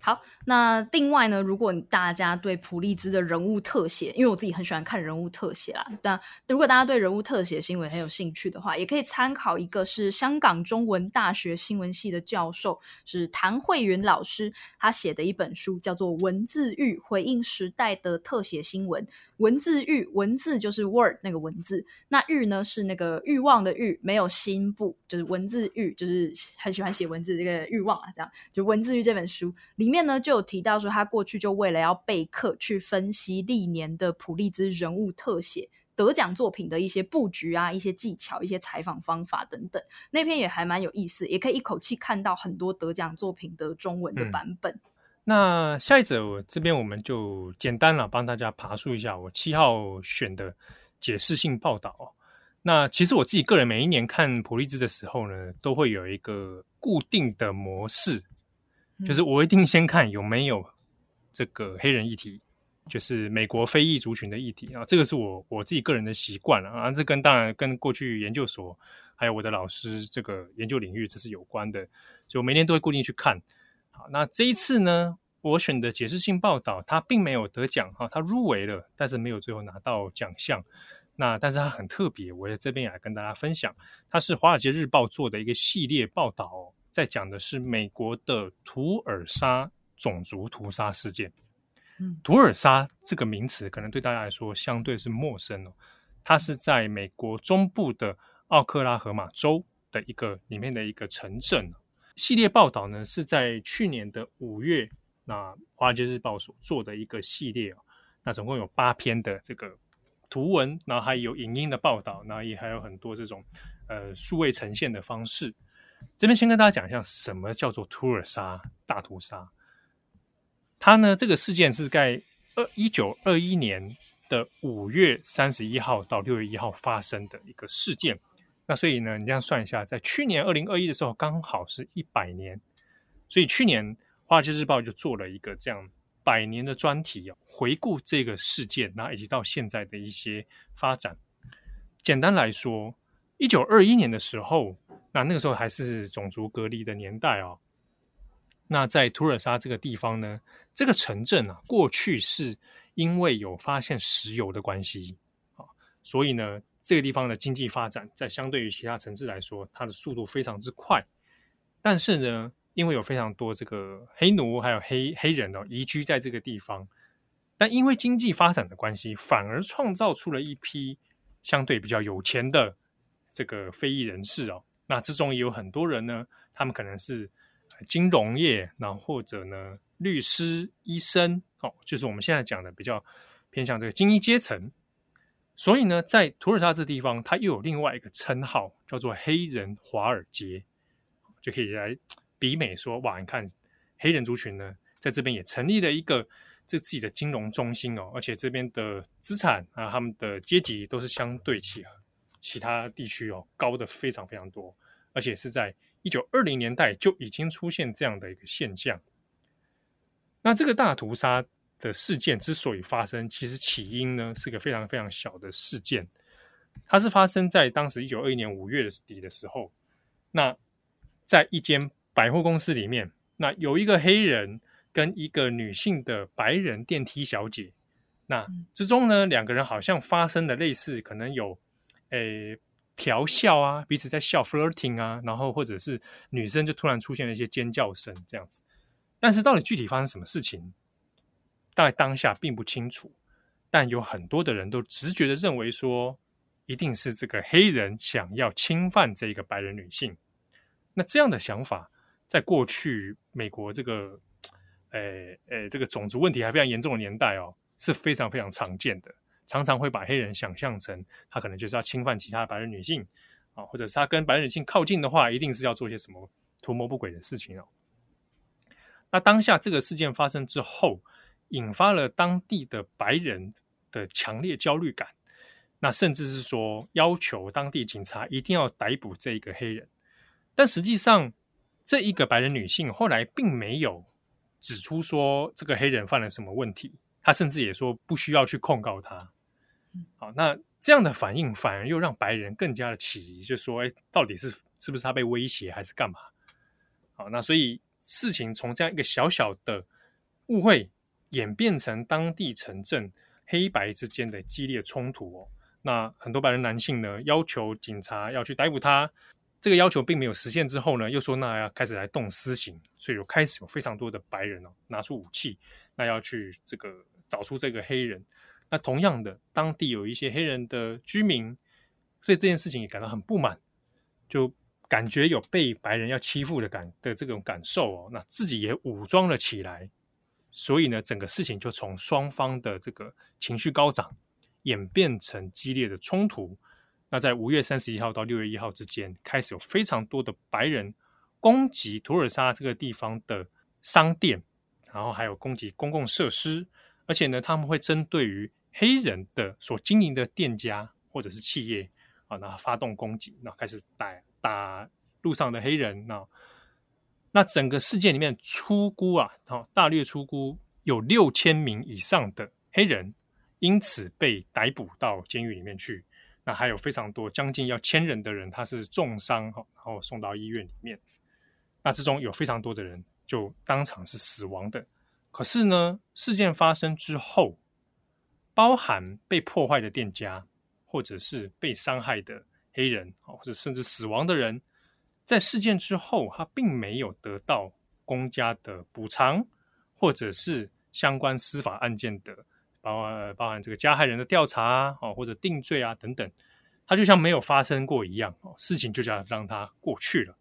好，那另外呢，如果大家对普利兹的人物特写，因为我自己很喜欢看人物特写啦，但如果大家对人物特写新闻很有兴趣的话，也可以参考一个是香港中文大学新闻系的教授，是谭慧云老师，他写的一本书叫做《文字狱：回应时代的特写新闻》。文字狱，文字就是 word 那个文字，那狱呢是那个欲望的欲，没有心部，就是文字狱，就是很喜欢写文字这个欲望啊，这样就文字狱这本书里面呢就有提到说，他过去就为了要备课去分析历年的普利兹人物特写得奖作品的一些布局啊、一些技巧、一些采访方法等等，那篇也还蛮有意思，也可以一口气看到很多得奖作品的中文的版本。嗯那下一则，我这边我们就简单了，帮大家爬梳一下我七号选的解释性报道。那其实我自己个人每一年看普利兹的时候呢，都会有一个固定的模式，就是我一定先看有没有这个黑人议题，就是美国非裔族群的议题啊。这个是我我自己个人的习惯了啊。这跟当然跟过去研究所还有我的老师这个研究领域这是有关的，就每年都会固定去看。好，那这一次呢，我选的解释性报道，它并没有得奖哈，它入围了，但是没有最后拿到奖项。那但是它很特别，我在这边也来跟大家分享，它是《华尔街日报》做的一个系列报道，在讲的是美国的图尔沙种族屠杀事件。嗯，图尔沙这个名词可能对大家来说相对是陌生哦，它是在美国中部的奥克拉荷马州的一个里面的一个城镇。系列报道呢，是在去年的五月，那《华尔街日报》所做的一个系列哦，那总共有八篇的这个图文，然后还有影音的报道，然后也还有很多这种呃数位呈现的方式。这边先跟大家讲一下，什么叫做图尔沙大屠杀？它呢，这个事件是在二一九二一年的五月三十一号到六月一号发生的一个事件。那所以呢，你这样算一下，在去年二零二一的时候，刚好是一百年，所以去年《华尔街日报》就做了一个这样百年的专题，回顾这个事件，那以及到现在的一些发展。简单来说，一九二一年的时候，那那个时候还是种族隔离的年代哦。那在图尔沙这个地方呢，这个城镇啊，过去是因为有发现石油的关系啊，所以呢。这个地方的经济发展，在相对于其他城市来说，它的速度非常之快。但是呢，因为有非常多这个黑奴还有黑黑人哦移居在这个地方，但因为经济发展的关系，反而创造出了一批相对比较有钱的这个非裔人士哦。那之中也有很多人呢，他们可能是金融业，然后或者呢律师、医生，哦，就是我们现在讲的比较偏向这个精英阶层。所以呢，在图尔萨这地方，它又有另外一个称号，叫做“黑人华尔街”，就可以来比美说，哇，你看黑人族群呢，在这边也成立了一个这自己的金融中心哦，而且这边的资产啊，他们的阶级都是相对其其他地区哦高的非常非常多，而且是在一九二零年代就已经出现这样的一个现象。那这个大屠杀的事件之所以发生，其实起因呢是个非常非常小的事件，它是发生在当时一九二一年五月底的时候。那在一间百货公司里面，那有一个黑人跟一个女性的白人电梯小姐，那之中呢两个人好像发生了类似可能有诶调笑啊，彼此在笑 flirting 啊，然后或者是女生就突然出现了一些尖叫声这样子，但是到底具体发生什么事情？在当下并不清楚，但有很多的人都直觉的认为说，一定是这个黑人想要侵犯这个白人女性。那这样的想法，在过去美国这个，呃呃，这个种族问题还非常严重的年代哦，是非常非常常见的。常常会把黑人想象成他可能就是要侵犯其他的白人女性啊，或者是他跟白人女性靠近的话，一定是要做些什么图谋不轨的事情哦。那当下这个事件发生之后，引发了当地的白人的强烈焦虑感，那甚至是说要求当地警察一定要逮捕这一个黑人。但实际上，这一个白人女性后来并没有指出说这个黑人犯了什么问题，她甚至也说不需要去控告他。好，那这样的反应反而又让白人更加的起疑，就说：“哎，到底是是不是他被威胁还是干嘛？”好，那所以事情从这样一个小小的误会。演变成当地城镇黑白之间的激烈冲突哦。那很多白人男性呢，要求警察要去逮捕他，这个要求并没有实现之后呢，又说那要开始来动私刑，所以就开始有非常多的白人哦拿出武器，那要去这个找出这个黑人。那同样的，当地有一些黑人的居民，所以这件事情也感到很不满，就感觉有被白人要欺负的感的这种感受哦，那自己也武装了起来。所以呢，整个事情就从双方的这个情绪高涨，演变成激烈的冲突。那在五月三十一号到六月一号之间，开始有非常多的白人攻击图尔萨这个地方的商店，然后还有攻击公共设施，而且呢，他们会针对于黑人的所经营的店家或者是企业啊，那发动攻击，那开始打打路上的黑人，那。那整个事件里面，粗估啊，大略粗估有六千名以上的黑人因此被逮捕到监狱里面去。那还有非常多，将近要千人的人，他是重伤哈，然后送到医院里面。那之中有非常多的人就当场是死亡的。可是呢，事件发生之后，包含被破坏的店家，或者是被伤害的黑人，或者甚至死亡的人。在事件之后，他并没有得到公家的补偿，或者是相关司法案件的包含包含这个加害人的调查啊，或者定罪啊等等，他就像没有发生过一样，事情就这样让他过去了。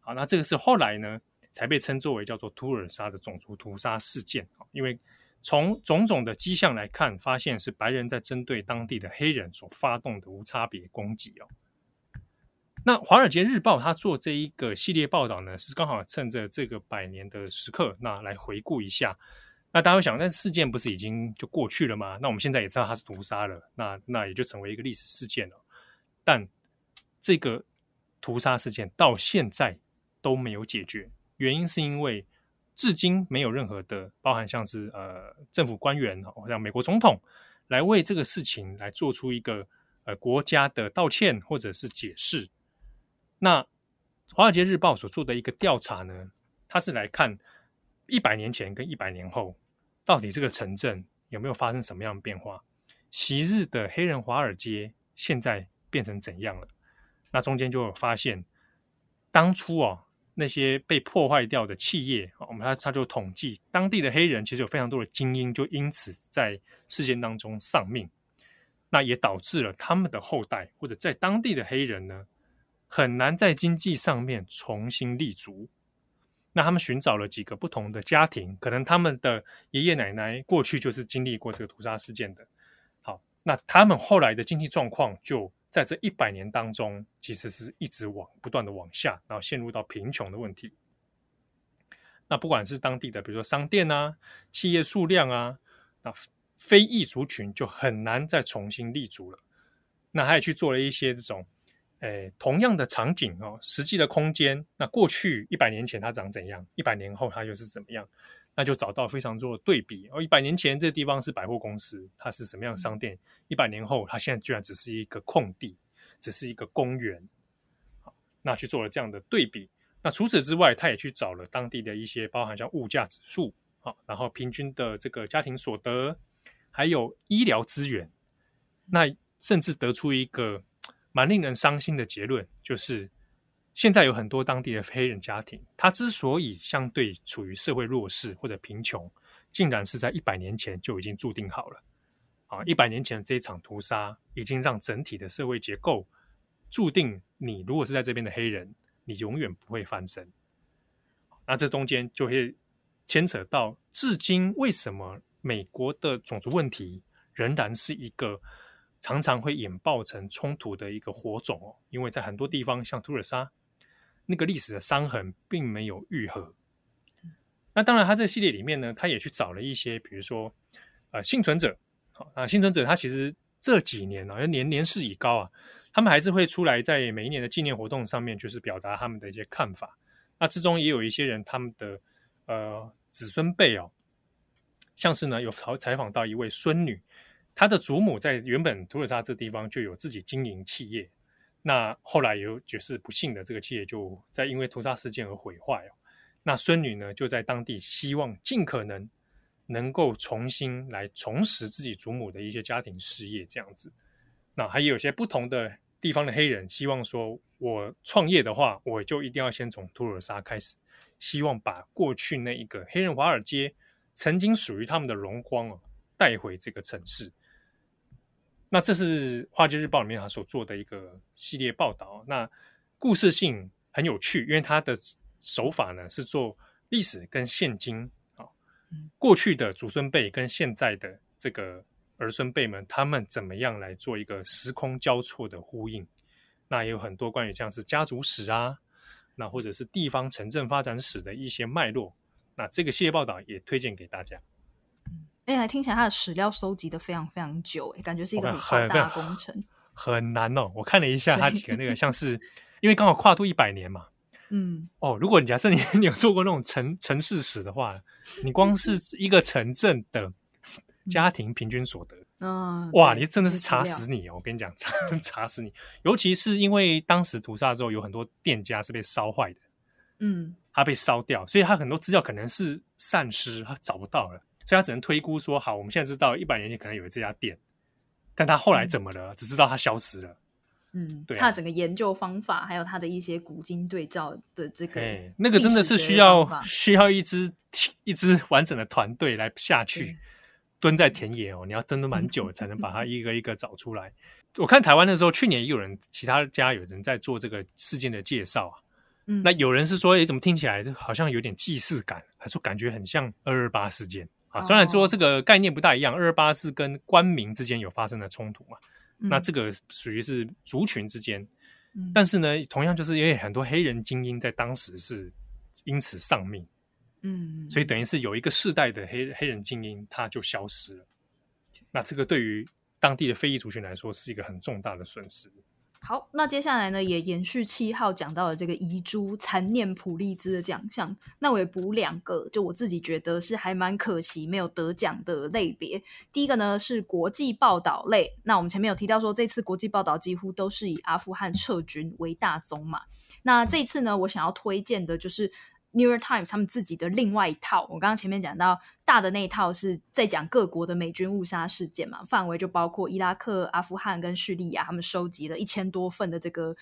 好，那这个是后来呢，才被称作为叫做图尔萨的种族屠杀事件，因为从种种的迹象来看，发现是白人在针对当地的黑人所发动的无差别攻击哦。那《华尔街日报》他做这一个系列报道呢，是刚好趁着这个百年的时刻，那来回顾一下。那大家会想，但事件不是已经就过去了吗？那我们现在也知道它是屠杀了，那那也就成为一个历史事件了。但这个屠杀事件到现在都没有解决，原因是因为至今没有任何的，包含像是呃政府官员，好像美国总统来为这个事情来做出一个呃国家的道歉或者是解释。那《华尔街日报》所做的一个调查呢，它是来看一百年前跟一百年后，到底这个城镇有没有发生什么样的变化？昔日的黑人华尔街现在变成怎样了？那中间就有发现，当初哦那些被破坏掉的企业，我们他他就统计当地的黑人其实有非常多的精英，就因此在事件当中丧命，那也导致了他们的后代或者在当地的黑人呢，很难在经济上面重新立足。那他们寻找了几个不同的家庭，可能他们的爷爷奶奶过去就是经历过这个屠杀事件的。好，那他们后来的经济状况就在这一百年当中，其实是一直往不断的往下，然后陷入到贫穷的问题。那不管是当地的，比如说商店啊、企业数量啊，那非裔族群就很难再重新立足了。那他也去做了一些这种，诶，同样的场景哦，实际的空间，那过去一百年前它长怎样，一百年后它又是怎么样？那就找到非常多的对比哦。一百年前这个地方是百货公司，它是什么样的商店？一百年后，它现在居然只是一个空地，只是一个公园。好，那去做了这样的对比。那除此之外，他也去找了当地的一些，包含像物价指数，好，然后平均的这个家庭所得，还有医疗资源，那甚至得出一个蛮令人伤心的结论，就是现在有很多当地的黑人家庭，他之所以相对处于社会弱势或者贫穷，竟然是在一百年前就已经注定好了。啊，一百年前的这一场屠杀，已经让整体的社会结构注定，你如果是在这边的黑人。你永远不会翻身，那这中间就会牵扯到，至今为什么美国的种族问题仍然是一个常常会引爆成冲突的一个火种哦？因为在很多地方，像土尔萨那个历史的伤痕并没有愈合。那当然，他这个系列里面呢，他也去找了一些，比如说呃幸存者，好啊，幸存者他其实这几年啊，年年事已高啊。他们还是会出来，在每一年的纪念活动上面，就是表达他们的一些看法。那之中也有一些人，他们的呃子孙辈哦，像是呢有采采访到一位孙女，她的祖母在原本土尔萨这地方就有自己经营企业，那后来有就是不幸的这个企业就在因为屠杀事件而毁坏哦。那孙女呢就在当地希望尽可能能够重新来重拾自己祖母的一些家庭事业这样子。那还有些不同的。地方的黑人希望说，我创业的话，我就一定要先从图尔萨开始，希望把过去那一个黑人华尔街曾经属于他们的荣光哦带回这个城市。那这是《华尔街日报》里面他所做的一个系列报道。那故事性很有趣，因为他的手法呢是做历史跟现今啊，过去的祖孙辈跟现在的这个。儿孙辈们，他们怎么样来做一个时空交错的呼应？那也有很多关于像是家族史啊，那或者是地方城镇发展史的一些脉络。那这个系列报道也推荐给大家。哎、欸，听起来他的史料收集的非常非常久，哎，感觉是一个很浩大的工程，很，很难哦。我看了一下他几个那个，像是因为刚好跨度一百年嘛，嗯，哦，如果你假设你 你有做过那种城城市史的话，你光是 一个城镇的。家庭平均所得，嗯，哇，你真的是查死你哦！我跟你讲，查查死你，尤其是因为当时屠杀之后，有很多店家是被烧坏的，嗯，他被烧掉，所以他很多资料可能是散失，他找不到了，所以他只能推估说，好，我们现在知道一百年前可能有这家店，但他后来怎么了？嗯、只知道他消失了，嗯，对、啊，他的整个研究方法，还有他的一些古今对照的这个，那个真的是需要需要一支一支完整的团队来下去。蹲在田野哦，你要蹲的蛮久才能把它 一个一个找出来。我看台湾的时候，去年也有人，其他家有人在做这个事件的介绍啊。嗯，那有人是说，诶，怎么听起来好像有点既视感，还说感觉很像二二八事件啊？虽然说这个概念不大一样，二二八是跟官民之间有发生的冲突嘛，那这个属于是族群之间，但是呢，同样就是因为很多黑人精英在当时是因此丧命。嗯，所以等于是有一个世代的黑黑人精英，他就消失了。那这个对于当地的非裔族群来说，是一个很重大的损失。好，那接下来呢，也延续七号讲到的这个遗珠残念普利兹的奖项。那我也补两个，就我自己觉得是还蛮可惜没有得奖的类别。第一个呢是国际报道类。那我们前面有提到说，这次国际报道几乎都是以阿富汗撤军为大宗嘛。那这次呢，我想要推荐的就是。New York Times 他们自己的另外一套，我刚刚前面讲到大的那一套是在讲各国的美军误杀事件嘛，范围就包括伊拉克、阿富汗跟叙利亚，他们收集了一千多份的这个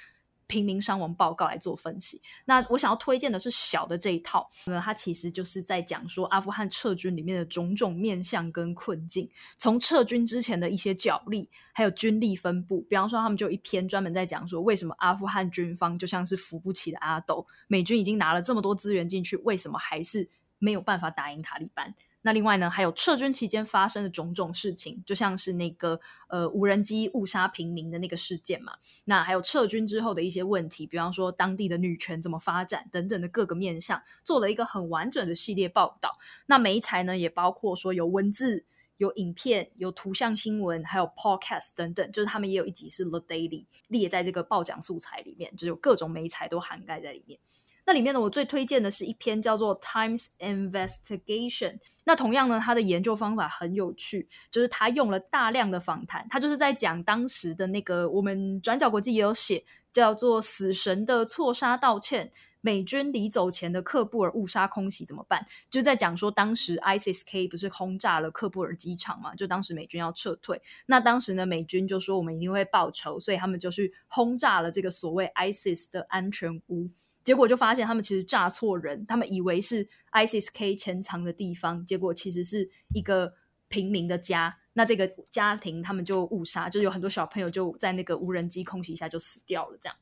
平民伤亡报告来做分析。那我想要推荐的是小的这一套，那它其实就是在讲说阿富汗撤军里面的种种面向跟困境，从撤军之前的一些角力，还有军力分布。比方说，他们就一篇专门在讲说，为什么阿富汗军方就像是扶不起的阿斗，美军已经拿了这么多资源进去，为什么还是没有办法打赢塔利班？那另外呢，还有撤军期间发生的种种事情，就像是那个呃无人机误杀平民的那个事件嘛。那还有撤军之后的一些问题，比方说当地的女权怎么发展等等的各个面向，做了一个很完整的系列报道。那媒材呢，也包括说有文字、有影片、有图像新闻，还有 podcast 等等，就是他们也有一集是 The Daily 列在这个报奖素材里面，就有各种媒材都涵盖在里面。那里面呢，我最推荐的是一篇叫做《Times Investigation》。那同样呢，他的研究方法很有趣，就是他用了大量的访谈，他就是在讲当时的那个我们转角国际也有写，叫做“死神的错杀道歉”，美军离走前的喀布尔误杀空袭怎么办？就在讲说当时 ISIS-K 不是轰炸了喀布尔机场嘛，就当时美军要撤退，那当时呢，美军就说我们一定会报仇，所以他们就去轰炸了这个所谓 ISIS 的安全屋。结果就发现他们其实炸错人，他们以为是 ISIS-K 潜藏的地方，结果其实是一个平民的家。那这个家庭他们就误杀，就有很多小朋友就在那个无人机空袭下就死掉了。这样，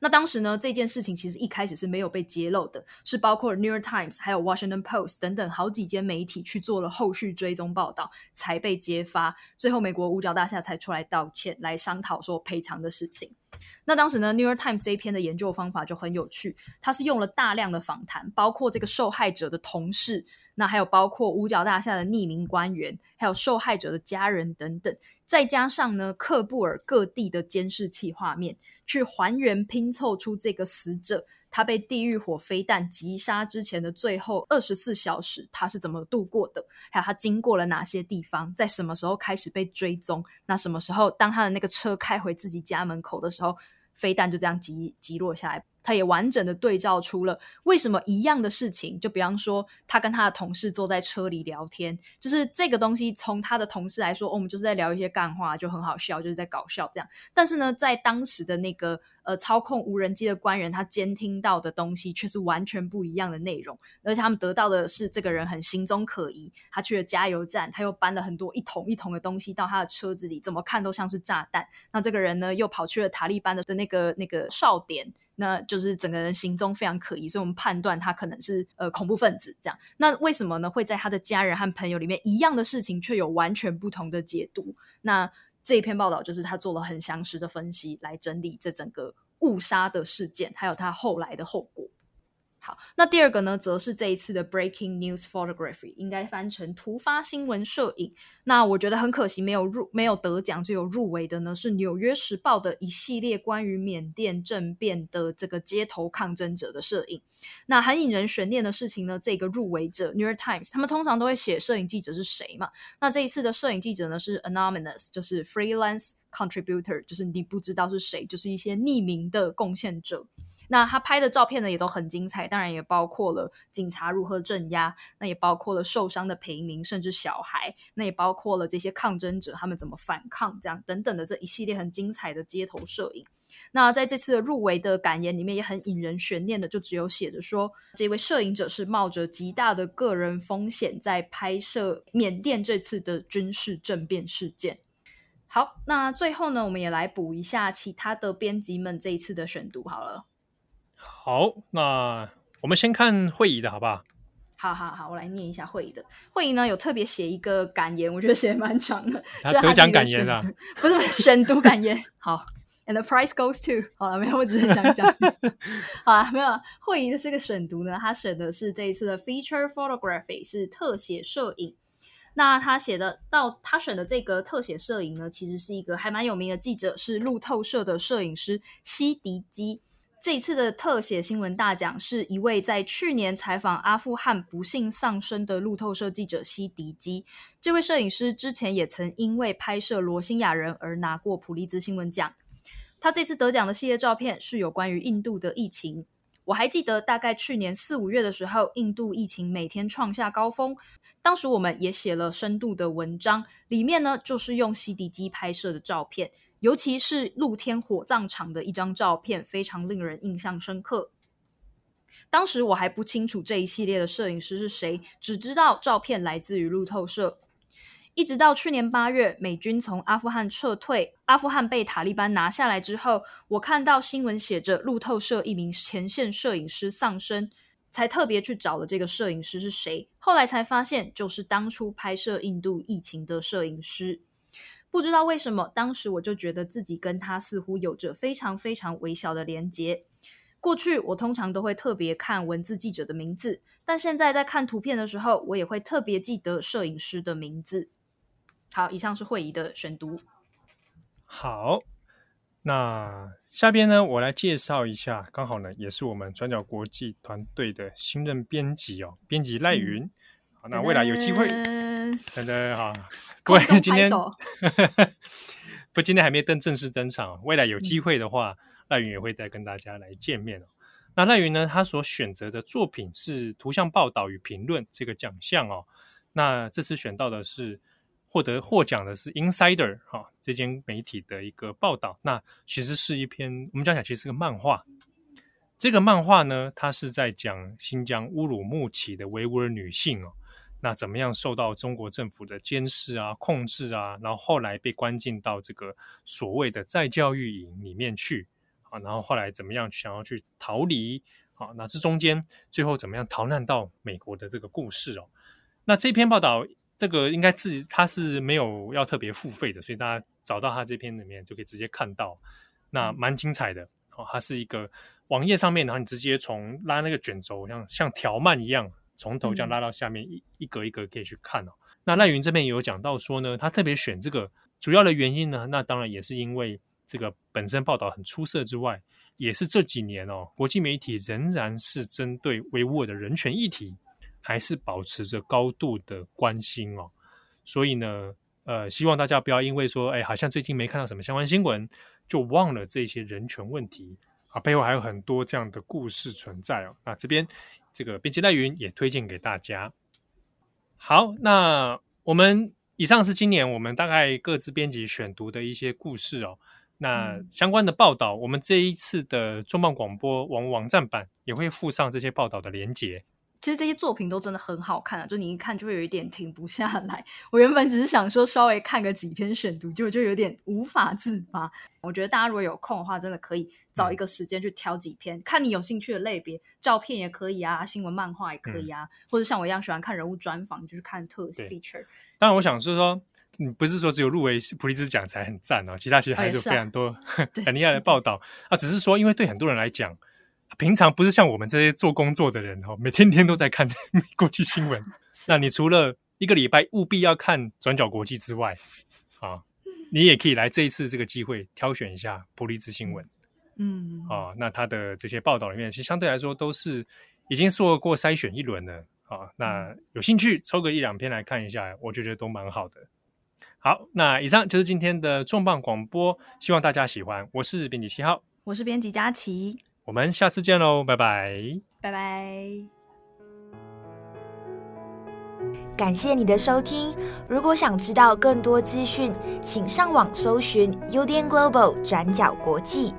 那当时呢，这件事情其实一开始是没有被揭露的，是包括 New York Times 还有 Washington Post 等等好几间媒体去做了后续追踪报道，才被揭发。最后，美国五角大厦才出来道歉，来商讨说赔偿的事情。那当时呢，《New York Times》这一篇的研究方法就很有趣，它是用了大量的访谈，包括这个受害者的同事，那还有包括五角大厦的匿名官员，还有受害者的家人等等，再加上呢，喀布尔各地的监视器画面，去还原拼凑出这个死者他被地狱火飞弹击杀之前的最后二十四小时，他是怎么度过的，还有他经过了哪些地方，在什么时候开始被追踪，那什么时候当他的那个车开回自己家门口的时候。飞弹就这样击击落下来，他也完整的对照出了为什么一样的事情，就比方说他跟他的同事坐在车里聊天，就是这个东西从他的同事来说，哦，我们就是在聊一些干话，就很好笑，就是在搞笑这样。但是呢，在当时的那个。呃，操控无人机的官员，他监听到的东西却是完全不一样的内容，而且他们得到的是这个人很行踪可疑，他去了加油站，他又搬了很多一桶一桶的东西到他的车子里，怎么看都像是炸弹。那这个人呢，又跑去了塔利班的的那个那个哨点，那就是整个人行踪非常可疑，所以我们判断他可能是呃恐怖分子这样。那为什么呢？会在他的家人和朋友里面一样的事情，却有完全不同的解读？那这一篇报道就是他做了很详实的分析，来整理这整个误杀的事件，还有他后来的后果。好，那第二个呢，则是这一次的 Breaking News Photography，应该翻成突发新闻摄影。那我觉得很可惜，没有入没有得奖，只有入围的呢，是《纽约时报》的一系列关于缅甸政变的这个街头抗争者的摄影。那很引人悬念的事情呢，这个入围者《New York Times》他们通常都会写摄影记者是谁嘛？那这一次的摄影记者呢是 Anonymous，就是 Freelance Contributor，就是你不知道是谁，就是一些匿名的贡献者。那他拍的照片呢，也都很精彩，当然也包括了警察如何镇压，那也包括了受伤的平民，甚至小孩，那也包括了这些抗争者他们怎么反抗，这样等等的这一系列很精彩的街头摄影。那在这次的入围的感言里面，也很引人悬念的，就只有写着说，这位摄影者是冒着极大的个人风险在拍摄缅甸这次的军事政变事件。好，那最后呢，我们也来补一下其他的编辑们这一次的选读好了。好，那我们先看会议的好不好？好好好，我来念一下会议的。会议呢有特别写一个感言，我觉得写蛮长的。他得奖感言啊？不是选读感言。好，and the prize goes to。好了，没有，我只是想讲。好了，没有。会议的这个选读呢，他选的是这一次的 feature photography，是特写摄影。那他写的到他选的这个特写摄影呢，其实是一个还蛮有名的记者，是路透社的摄影师西迪基。这一次的特写新闻大奖是一位在去年采访阿富汗不幸丧生的路透社记者西迪基。这位摄影师之前也曾因为拍摄罗兴亚人而拿过普利兹新闻奖。他这次得奖的系列照片是有关于印度的疫情。我还记得，大概去年四五月的时候，印度疫情每天创下高峰，当时我们也写了深度的文章，里面呢就是用西迪基拍摄的照片。尤其是露天火葬场的一张照片，非常令人印象深刻。当时我还不清楚这一系列的摄影师是谁，只知道照片来自于路透社。一直到去年八月，美军从阿富汗撤退，阿富汗被塔利班拿下来之后，我看到新闻写着路透社一名前线摄影师丧生，才特别去找了这个摄影师是谁。后来才发现，就是当初拍摄印度疫情的摄影师。不知道为什么，当时我就觉得自己跟他似乎有着非常非常微小的连结。过去我通常都会特别看文字记者的名字，但现在在看图片的时候，我也会特别记得摄影师的名字。好，以上是会议的选读。好，那下边呢，我来介绍一下，刚好呢，也是我们转角国际团队的新任编辑哦，编辑赖云。嗯、好，那未来有机会，等 等好，各位今天 不，今天还没登正式登场，未来有机会的话，赖、嗯、云也会再跟大家来见面哦。那赖云呢，他所选择的作品是图像报道与评论这个奖项哦。那这次选到的是。获得获奖的是 Insider 哈、哦、这间媒体的一个报道，那其实是一篇我们讲讲，其实是个漫画。这个漫画呢，它是在讲新疆乌鲁木齐的维吾尔女性哦，那怎么样受到中国政府的监视啊、控制啊，然后后来被关进到这个所谓的再教育营里面去啊，然后后来怎么样想要去逃离啊，那这中间最后怎么样逃难到美国的这个故事哦。那这篇报道。这个应该自己他是没有要特别付费的，所以大家找到他这篇里面就可以直接看到，那蛮精彩的哦。它是一个网页上面，然后你直接从拉那个卷轴，像像条漫一样，从头这样拉到下面一一格一格可以去看哦。那赖云这边也有讲到说呢，他特别选这个主要的原因呢，那当然也是因为这个本身报道很出色之外，也是这几年哦，国际媒体仍然是针对维吾尔的人权议题。还是保持着高度的关心哦，所以呢，呃，希望大家不要因为说，哎，好像最近没看到什么相关新闻，就忘了这些人权问题啊，背后还有很多这样的故事存在哦。那这边这个编辑赖云也推荐给大家。好，那我们以上是今年我们大概各自编辑选读的一些故事哦。那相关的报道，我们这一次的重磅广播网网站版也会附上这些报道的连结。其实这些作品都真的很好看啊，就你一看就会有一点停不下来。我原本只是想说稍微看个几篇选读，就就有点无法自拔。我觉得大家如果有空的话，真的可以找一个时间去挑几篇，嗯、看你有兴趣的类别，照片也可以啊，新闻漫画也可以啊，嗯、或者像我一样喜欢看人物专访，就是看特写 feature。当然，我想说说，嗯，不是说只有入围普利兹奖才很赞哦，其他其实还是有非常多、很厉害的报道啊。只是说，因为对很多人来讲。平常不是像我们这些做工作的人哈，每天天都在看 国际新闻。那你除了一个礼拜务必要看转角国际之外，啊，你也可以来这一次这个机会挑选一下普利兹新闻。嗯，啊，那他的这些报道里面，其实相对来说都是已经做过筛选一轮了啊。那有兴趣抽个一两篇来看一下，我觉得都蛮好的。好，那以上就是今天的重磅广播，希望大家喜欢。我是编辑七号，我是编辑佳琪。我们下次见喽，拜拜，拜拜。感谢你的收听。如果想知道更多资讯，请上网搜寻 UDN Global 转角国际。